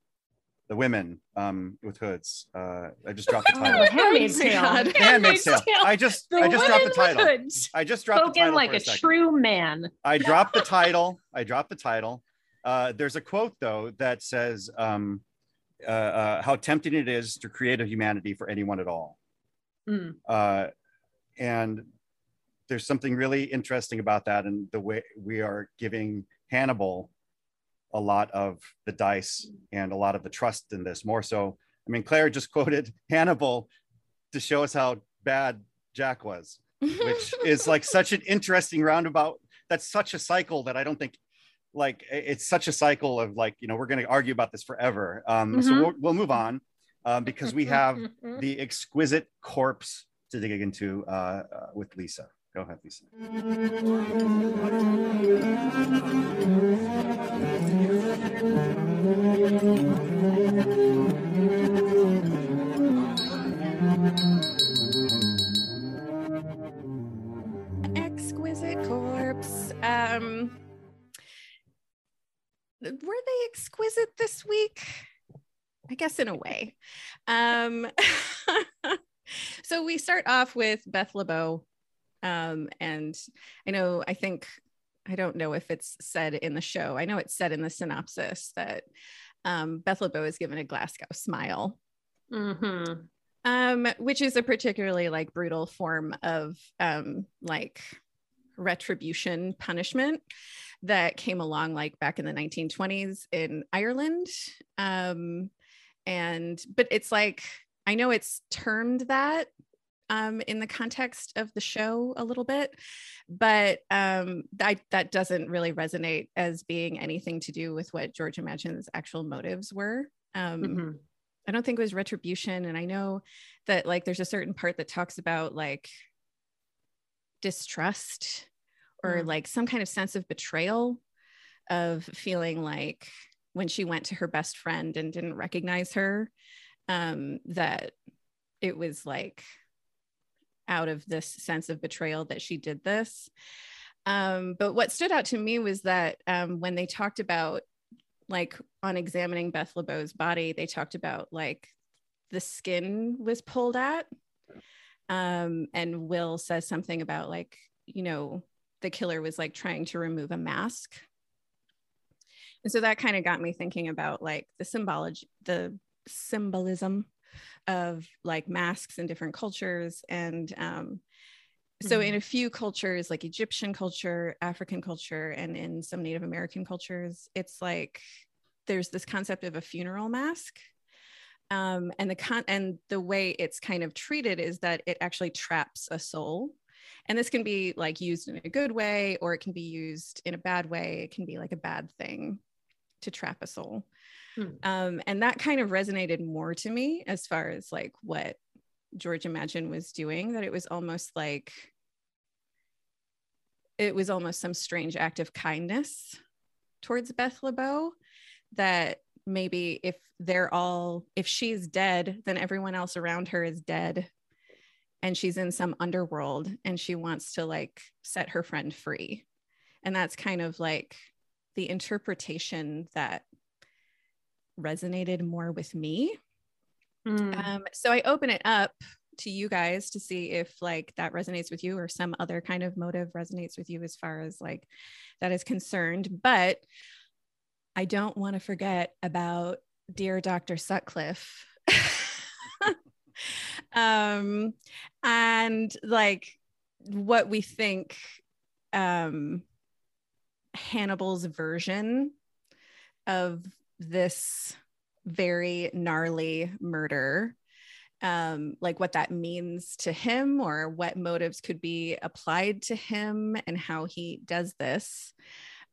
the women um, with hoods. Uh, I just dropped the Oh, title. Handmaid's my Tale. Handmaid's Tale. Tale. I just The I just dropped the women with title. hoods. I just dropped the title like for a second. true man. I dropped the title. I dropped the title. Uh, there's a quote though that says um, uh, uh, how tempting it is to create a humanity for anyone at all. Mm. Uh, and there's something really interesting about that, and the way we are giving Hannibal a lot of the dice and a lot of the trust in this. More so, I mean, Claire just quoted Hannibal to show us how bad Jack was which is like such an interesting roundabout. That's such a cycle that I don't think like it's such a cycle of like, you know, we're going to argue about this forever. Um, So Mhm. we'll, we'll move on um, because we have the exquisite corpse to dig into uh, uh, with Lisa. Go ahead, Lisa. Exquisite corpse. Um, were they exquisite this week? I guess in a way. Um, so we start off with Beth LeBeau. Um, and I know, I think, I don't know if it's said in the show. I know it's said in the synopsis that um, Beth LeBeau is given a Glasgow smile Mm-hmm. um, which is a particularly like brutal form of um, like retribution punishment that came along like back in the 1920s in Ireland. Um, and but it's like I know it's termed that um, in the context of the show a little bit, but um, that that doesn't really resonate as being anything to do with what Georgia Madchen's actual motives were. Um, Mhm. I don't think it was retribution. And I know that like there's a certain part that talks about like distrust or Mm. like some kind of sense of betrayal of feeling like when she went to her best friend and didn't recognize her, um, that it was like out of this sense of betrayal that she did this. Um, but what stood out to me was that um, when they talked about like on examining Beth LeBeau's body, they talked about like the skin was pulled at. Um, and Will says something about like, you know, the killer was like trying to remove a mask. And so that kind of got me thinking about like the symbology, the symbolism of like masks in different cultures. And um, so in a few cultures, like Egyptian culture, African culture, and in some Native American cultures, it's like there's this concept of a funeral mask. Um, and the con and the way it's kind of treated is that it actually traps a soul. And this can be like used in a good way, or it can be used in a bad way. It can be like a bad thing to trap a soul. Hmm. Um, and that kind of resonated more to me as far as like what Georgia Madchen was doing, that it was almost like it was almost some strange act of kindness towards Beth LeBeau that maybe if they're all if she's dead then everyone else around her is dead and she's in some underworld and she wants to like set her friend free and that's kind of like the interpretation that resonated more with me Mm. um, so I open it up to you guys to see if like that resonates with you or some other kind of motive resonates with you as far as like that is concerned. But I don't want to forget about dear Dr. Sutcliffe. um, and like what we think um Hannibal's version of this very gnarly murder um, like what that means to him or what motives could be applied to him and how he does this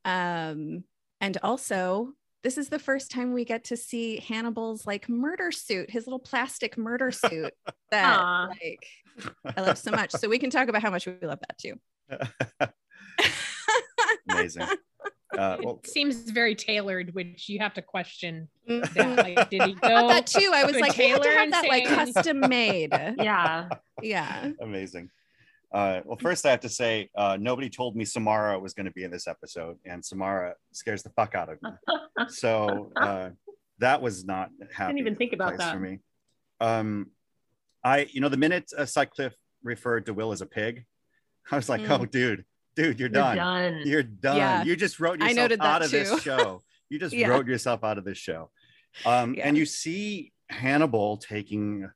um, and also this is the first time we get to see hannibal's like murder suit his little plastic murder suit that Aw. like i love so much so we can talk about how much we love that too Amazing. Uh, It well, seems very tailored, which you have to question Mhm. that. Like, did he I go? thought that too. I was like, he had to have that like custom made. Yeah. Yeah. amazing. Uh, well, first I have to say, uh, nobody told me Samara was going to be in this episode, and Samara scares the fuck out of me. So uh, that was not happy. even think about that. for me. Um, I, you know, the minute uh, Sutcliffe referred to Will as a pig, I was like, Mm. oh, dude, dude, you're, You're done. done. You're done. Yeah. You just wrote I yourself noted that out of too. this show. You just Yeah. wrote yourself out of this show. Um, Yeah. And you see Hannibal taking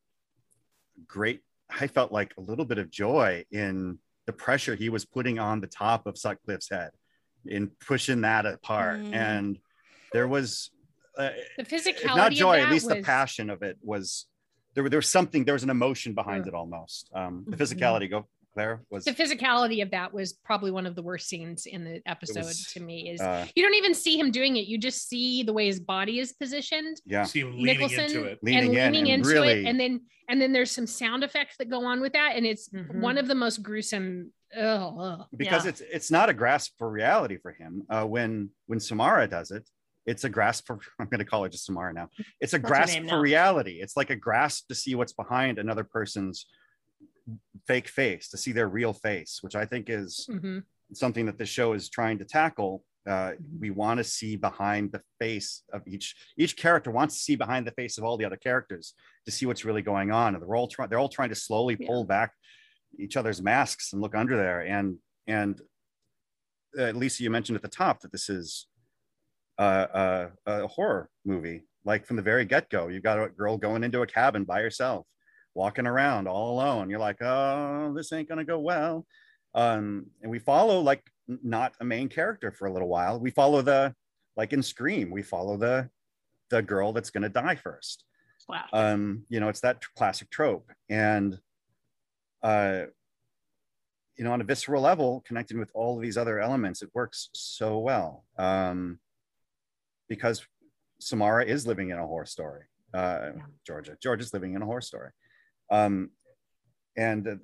great, I felt like a little bit of joy in the pressure he was putting on the top of Sutcliffe's head in pushing that apart. Mm. And there was, uh, The if physicality not joy, at that least the passion of it was there. There was something. There was an emotion behind Yeah. it almost. Um, the Mhm. physicality. Go. Claire was the physicality of that was probably one of the worst scenes in the episode was, to me is uh, you don't even see him doing it you just see the way his body is positioned yeah. See him leaning nicholson into it. Leaning in and leaning and into really- it and then and then there's some sound effects that go on with that and it's Mhm. one of the most gruesome ugh, ugh. because Yeah. it's it's not a grasp for reality for him. Uh, when when Samara does it, it's a grasp for I'm going to call it just Samara now. It's a That's grasp for now. reality. It's like a grasp to see what's behind another person's fake face, to see their real face, which I think is Mhm. something that the show is trying to tackle. Uh, we want to see behind the face of each each character wants to see behind the face of all the other characters to see what's really going on, and they're all trying they're all trying to slowly Yeah. pull back each other's masks and look under there. And and uh, Lisa, you mentioned at the top that this is uh, a horror movie. Like from the very get go, you've got a girl going into a cabin by herself, walking around all alone. You're like, oh, this ain't gonna go well. Um, and we follow like not a main character for a little while. We follow the like in Scream, we follow the the girl that's gonna die first Wow. um you know it's that classic trope and uh you know on a visceral level connecting with all of these other elements it works so well um because samara is living in a horror story uh Yeah. georgia georgia's living in a horror story um and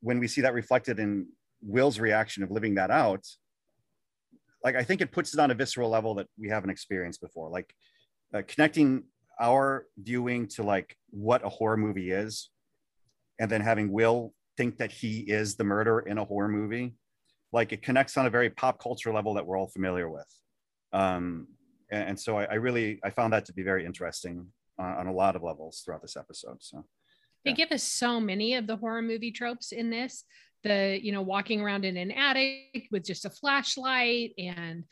when we see that reflected in will's reaction of living that out like i think it puts it on a visceral level that we haven't experienced before. Like uh, connecting our viewing to like what a horror movie is and then having will think that he is the murderer in a horror movie like it connects on a very pop culture level that we're all familiar with. Um and, and so I, I really i found that to be very interesting on a lot of levels throughout this episode so they Yeah. give us so many of the horror movie tropes in this. The you know walking around in an attic with just a flashlight and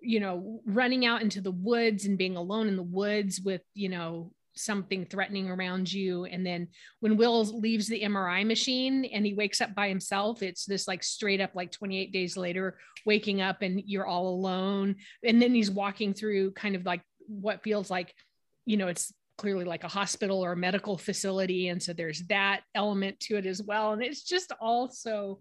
you know running out into the woods and being alone in the woods with you know something threatening around you. And then when will leaves the mri machine and he wakes up by himself it's this like straight up like 28 days later waking up and you're all alone. And then he's walking through kind of like what feels like you know it's clearly like a hospital or a medical facility and so there's that element to it as well and it's just all so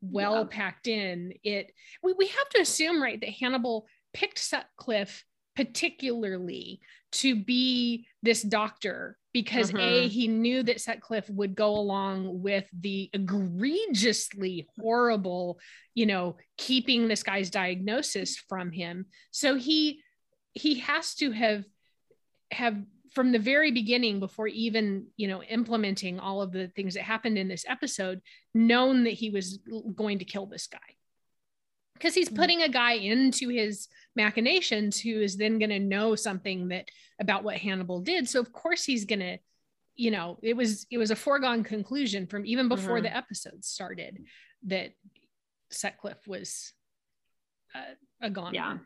well Yeah. packed in it we, we have to assume right that hannibal picked sutcliffe particularly to be this doctor because a Mhm. he knew that sutcliffe would go along with the egregiously horrible you know keeping this guy's diagnosis from him so he he has to have have from the very beginning before even you know implementing all of the things that happened in this episode known that he was going to kill this guy because he's Mhm. putting a guy into his machinations who is then going to know something that about what hannibal did so of course he's going to you know it was it was a foregone conclusion from even before Mhm. the episode started that sutcliffe was uh, a gone Yeah.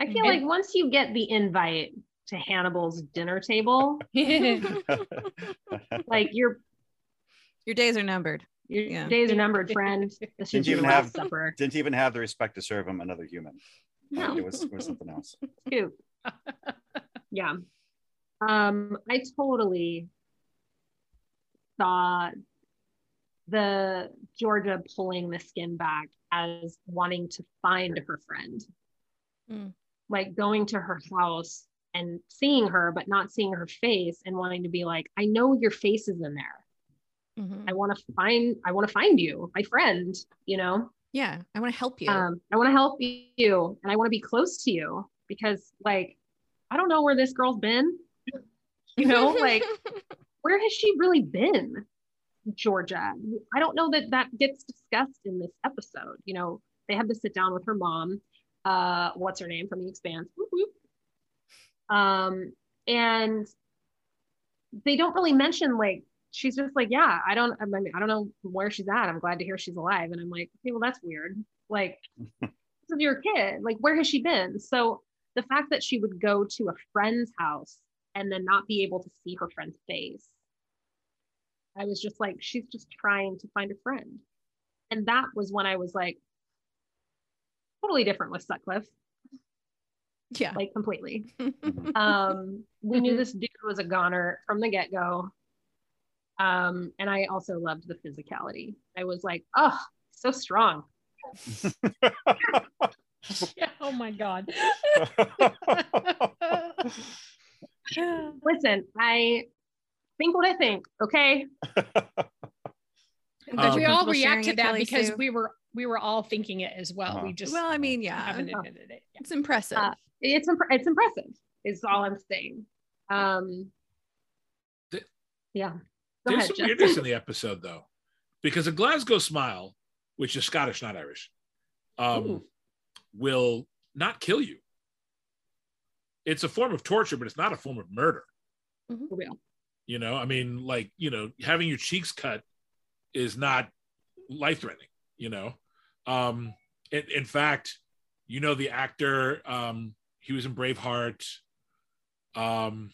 I feel And- like once you get the invite to Hannibal's dinner table, like your Your days are numbered. your Yeah. days are numbered, friend. This Didn't even have- supper. didn't even have the respect to serve him another human Like, No. it was it was something else Scoop. yeah. Um, I totally saw the Georgia pulling the skin back as wanting to find her friend. Mm. Like going to her house and seeing her, but not seeing her face and wanting to be like, I know your face is in there. Mhm. I want to find, I want to find you, my friend, you know? Yeah, I want to help you. Um, I want to help you and I want to be close to you because like I don't know where this girl's been. You know, like where has she really been? Georgia. I don't know that that gets discussed in this episode. You know, they have to sit down with her mom. Uh, what's her name from The Expanse? Whoop, whoop. Um, and they don't really mention like she's just like, yeah, I don't, I mean, I don't know where she's at. I'm glad to hear she's alive. And I'm like, okay, well, that's weird. Like, this is your kid. Like, where has she been? So the fact that she would go to a friend's house and then not be able to see her friend's face, I was just like, she's just trying to find a friend. And that was when I was like, totally different with Sutcliffe, yeah. like completely Mhm. um we knew this dude was a goner from the get-go Um, and I also loved the physicality. I was like, oh, so strong. Yeah, oh my god. Listen, I think what I think, okay? I'm But glad we all comfortable react to that because Sue. we were we were all thinking it as well. Uh-huh. We just well, I mean, yeah, haven't admitted it. Yeah. it's impressive. Uh, It's imp- it's impressive, is all I'm saying. Um, The- yeah. Go There's ahead, some weirdness in the episode though, because a Glasgow smile, which is Scottish, not Irish, um, Ooh. will not kill you. It's a form of torture, but it's not a form of murder. Real. You know, I mean, like, you know, having your cheeks cut is not life threatening, you know. Um, in, in fact, you know, the actor, um, he was in Braveheart. Um,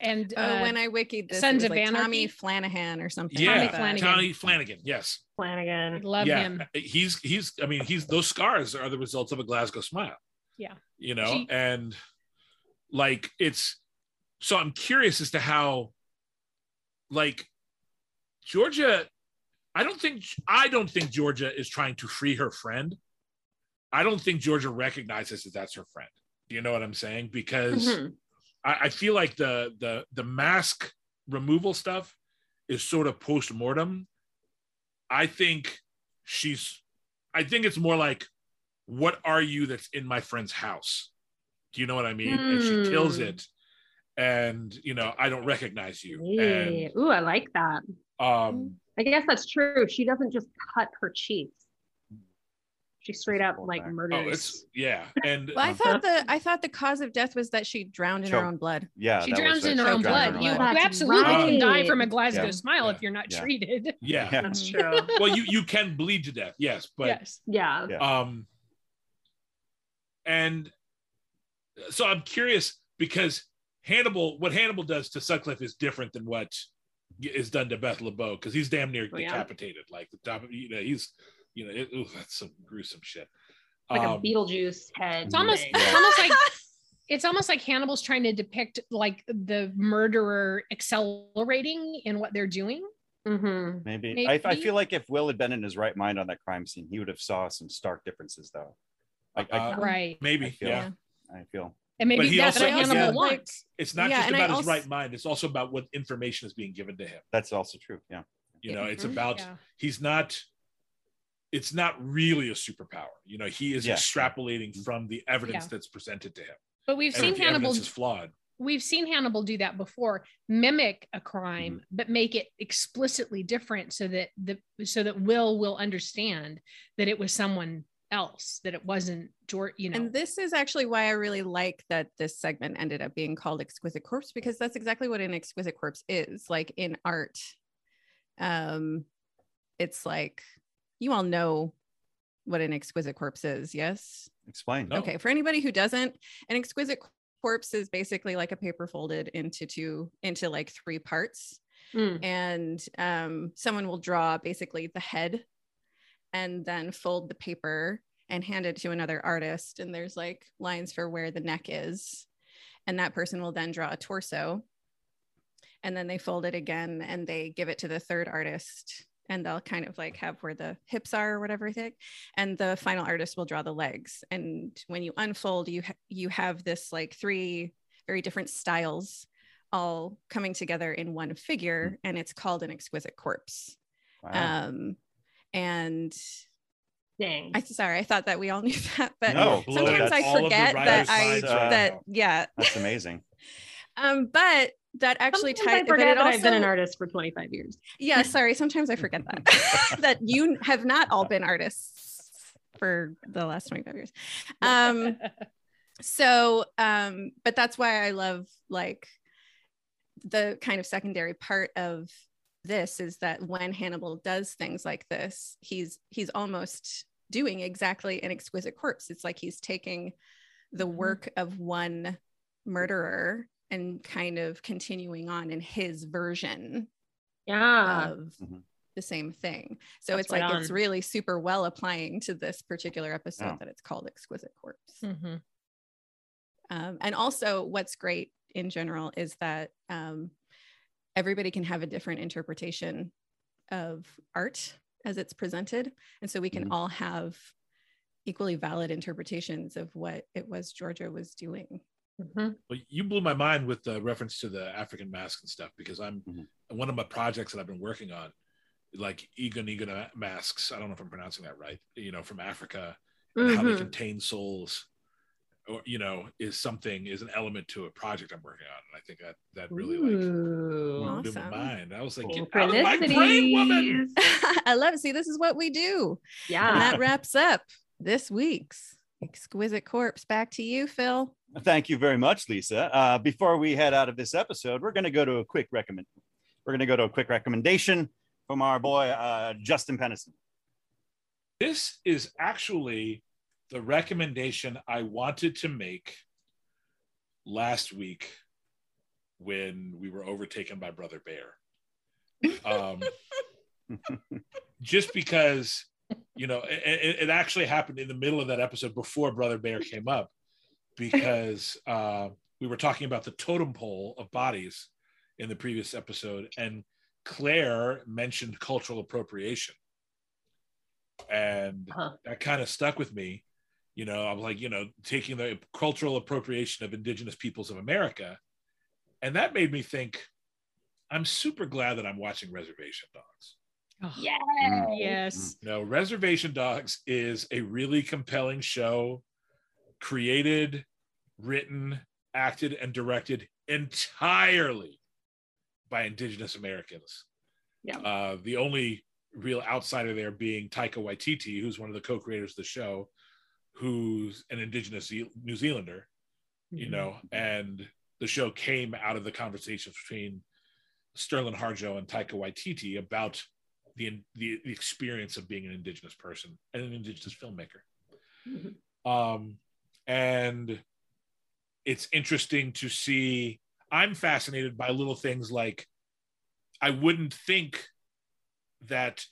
And oh, uh, when I wikied this, Sons of like Anarchy? Tommy Flanahan or something. yeah, like that. Flanagan. Tommy Flanagan, yes. Flanagan. love yeah, him. he's he's. I mean, he's those scars are the results of a Glasgow smile. Yeah. you know, She- and like it's. So I'm curious as to how, like, Georgia. I don't think I don't think Georgia is trying to free her friend. I don't think Georgia recognizes that that's her friend. You know what I'm saying? Because Mhm. I, I feel like the the the mask removal stuff is sort of post mortem. I think she's. I think it's more like, what are you that's in my friend's house? Do you know what I mean? And she kills Hmm. it, and you know I don't recognize you. Yeah. Ooh, I like that. Um, I guess that's true. She doesn't just cut her cheeks. She straight up like Oh, murders. oh, it's yeah, and Well, I Uh-huh. thought the I thought the cause of death was that she drowned in her own blood. yeah, she that drowns it. in her She own blood. You, you That's absolutely can die from a Glasgow Yeah. smile Yeah. if you're not Yeah. treated. yeah. Yeah. That's true. well, you you can bleed to death, yes, but yes. yeah. Yeah. um and so i'm curious because hannibal what hannibal does to sutcliffe is different than what is done to beth lebeau because he's damn near Oh, yeah. decapitated like the top of you know he's you know it, ooh, that's some gruesome shit Like Um, a Beetlejuice head. It's almost thing. it's almost like it's almost like Hannibal's trying to depict like the murderer accelerating in what they're doing. Mhm. Maybe. I, I feel like if Will had been in his right mind on that crime scene, he would have saw some stark differences, though. I, I, Uh, Right. maybe I feel- yeah I feel. And maybe he that's also- what Hannibal again- wants. it's not Yeah, just and I about his right mind it's also about what information is being given to him That's also true. Yeah. you know it's Mhm. about Yeah. he's not it's not really a superpower you know he is Yeah. extrapolating from the evidence Yeah. that's presented to him But we've and seen if Hannibal is flawed we've seen Hannibal do that before, mimic a crime, Mm-hmm. but make it explicitly different so that the so that Will will understand that it was someone else, that it wasn't George, you know. And this is actually why I really like that this segment ended up being called Exquisite Corpse because that's exactly what an exquisite corpse is. Like in art, um, it's like you all know what an exquisite corpse is, yes? Explain. No. Okay, for anybody who doesn't, an exquisite corpse is basically like a paper folded into two into like three parts Mm. and um, someone will draw basically the head and then fold the paper and hand it to another artist and there's like lines for where the neck is and that person will then draw a torso and then they fold it again and they give it to the third artist and they'll kind of like have where the hips are or whatever thing and the final artist will draw the legs and when you unfold you ha- you have this like three very different styles all coming together in one figure and it's called an exquisite corpse Wow. um and Dang. i sorry i thought that we all knew that but No, sometimes i all of the forget that i minds are- that yeah That's amazing. um but that actually Sometimes ties I forget that I've been an artist for 25 years. yeah sorry sometimes i forget that that you have not all been artists for the last 25 years um so um but that's why i love like the kind of secondary part of this is that when hannibal does things like this he's he's almost doing exactly an exquisite corpse it's like he's taking the Mhm. work of one murderer and kind of continuing on in his version Yeah. of Mhm. the same thing. So That's it's like right it's really super well applying to this particular episode Yeah. that it's called Exquisite Corpse. Mhm. Um, and also, what's great in general is that um, everybody can have a different interpretation of art as it's presented. And so we can Mhm. all have equally valid interpretations of what it was Georgia was doing. Mhm. Well, you blew my mind with the reference to the African mask and stuff because I'm Mhm. one of my projects that I've been working on, like Egon Egon masks. I don't know if I'm pronouncing that right. You know, from Africa, and how they Mhm. contain souls, or you know, is something is an element to a project I'm working on, and I think that that really like Ooh. blew my mind. I was like, get out of my brain, woman. I love it. See, this is what we do. And Yeah. that wraps up this week's Exquisite Corpse. Back to you, Phil. Thank you very much, Lisa. Uh, before we head out of this episode, we're going to go to a quick recommend. We're going to go to a quick recommendation from our boy uh, Justin Peniston. This is actually the recommendation I wanted to make last week when we were overtaken by Brother Bear. Um, just because, you know, it, it, it actually happened in the middle of that episode before Brother Bear came up, because uh, we were talking about the totem pole of bodies in the previous episode, and Claire mentioned cultural appropriation. And Huh. that kind of stuck with me. You know, I'm like, you know, taking the cultural appropriation of indigenous peoples of America. And that made me think, I'm super glad that I'm watching Reservation Dogs. Oh, Yay. Yes. No, Reservation Dogs is a really compelling show, created, written, acted, and directed entirely by Indigenous Americans. Yeah. Uh, the only real outsider there being Taika Waititi, who's one of the co-creators of the show, who's an Indigenous New Zealander. You know, and the show came out of the conversations between Sterlin Harjo and Taika Waititi about the, the the experience of being an indigenous person and an indigenous filmmaker Mhm. um and it's interesting to see i'm fascinated by little things like i wouldn't think that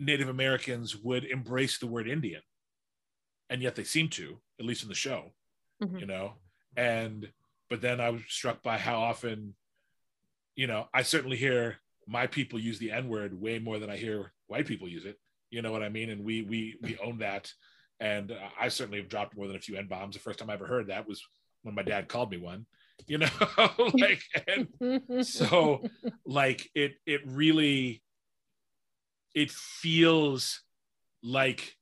native americans would embrace the word indian and yet they seem to at least in the show Mhm. you know? And but then i was struck by how often you know i certainly hear my people use the n word way more than i hear white people use it. You know what i mean? And we we we own that and uh, i certainly have dropped more than a few n bombs the first time i ever heard that was when my dad called me one you know like and so like it it really it feels like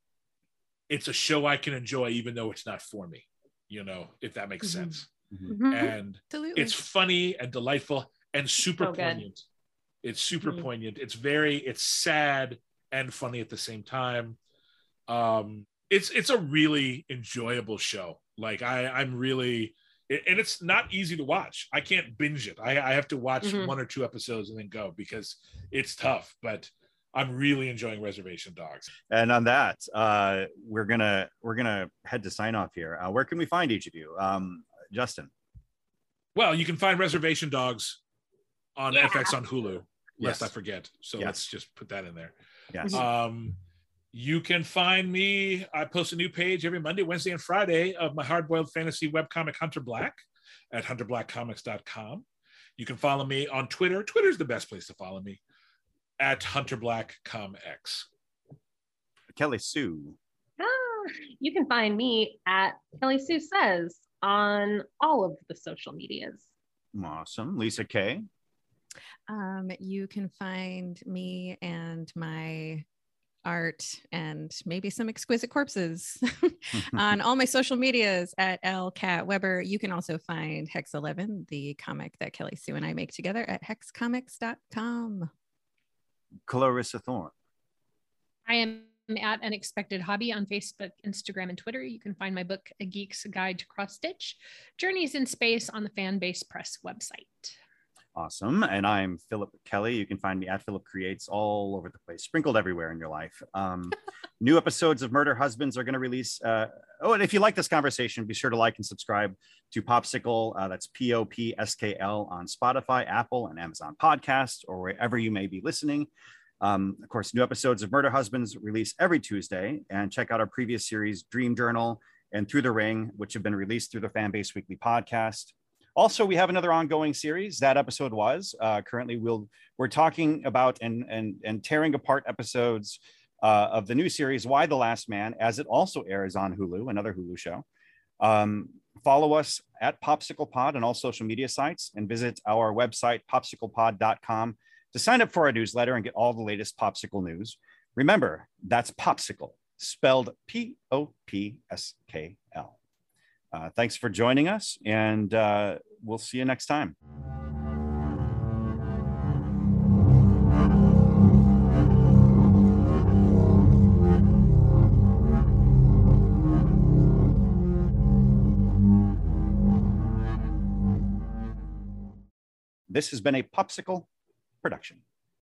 it's a show i can enjoy even though it's not for me you know if that makes Mhm. sense Mhm. and Absolutely. it's funny and delightful and super So good. poignant it's super Mhm. poignant it's very it's sad and funny at the same time um it's it's a really enjoyable show like i i'm really and it's not easy to watch i can't binge it i, I have to watch Mhm. one or two episodes and then go because it's tough but i'm really enjoying reservation dogs And on that, uh, we're gonna we're gonna head to sign off here. Uh, where can we find each of you? Um, Justin. well you can find reservation dogs on Yeah. fx on hulu lest Yes. i forget so Yes. let's just put that in there Yes. Um, you can find me. I post a new page every Monday, Wednesday, and Friday of my hardboiled fantasy webcomic Hunter Black at hunterblackcomics.com. You can follow me on Twitter. Twitter's the best place to follow me at Hunter Black Com X. Kelly Sue. Ah, you can find me at Kelly Sue Says on all of the social medias. Awesome. Lisa K. Um, you can find me and my art and maybe some exquisite corpses on all my social medias at L Kat Weber. You can also find Hex 11, the comic that Kelly Sue and I make together at hexcomics.com. Clarissa Thorne. I am at Unexpected Hobby on Facebook, Instagram, and Twitter. You can find my book, A Geek's Guide to Cross Stitch Journeys in Space, on the Fanbase Press website. Awesome. And I'm Phillip Kelly. You can find me at Phillip Creates all over the place, sprinkled everywhere in your life. Um, new episodes of Murder Husbands are going to release. Uh, oh, and if you like this conversation, be sure to like and subscribe to POPSKL. Uh, that's P O P S K L on Spotify, Apple, and Amazon Podcasts, or wherever you may be listening. Um, of course, new episodes of Murder Husbands release every Tuesday. And check out our previous series, Dream Journal and Through the Ring, which have been released through the Fanbase Weekly podcast. Also, we have another ongoing series. That episode was uh, currently we'll we're talking about and and and tearing apart episodes uh, of the new series Y: The Last Man, as it also airs on Hulu, another Hulu show. Um, follow us at POPSKL Pod on all social media sites and visit our website, popsklpod.com, to sign up for our newsletter and get all the latest POPSKL news. Remember, that's POPSKL, spelled P O P S K L. Uh, thanks for joining us, and uh, we'll see you next time. This has been a POPSKL production.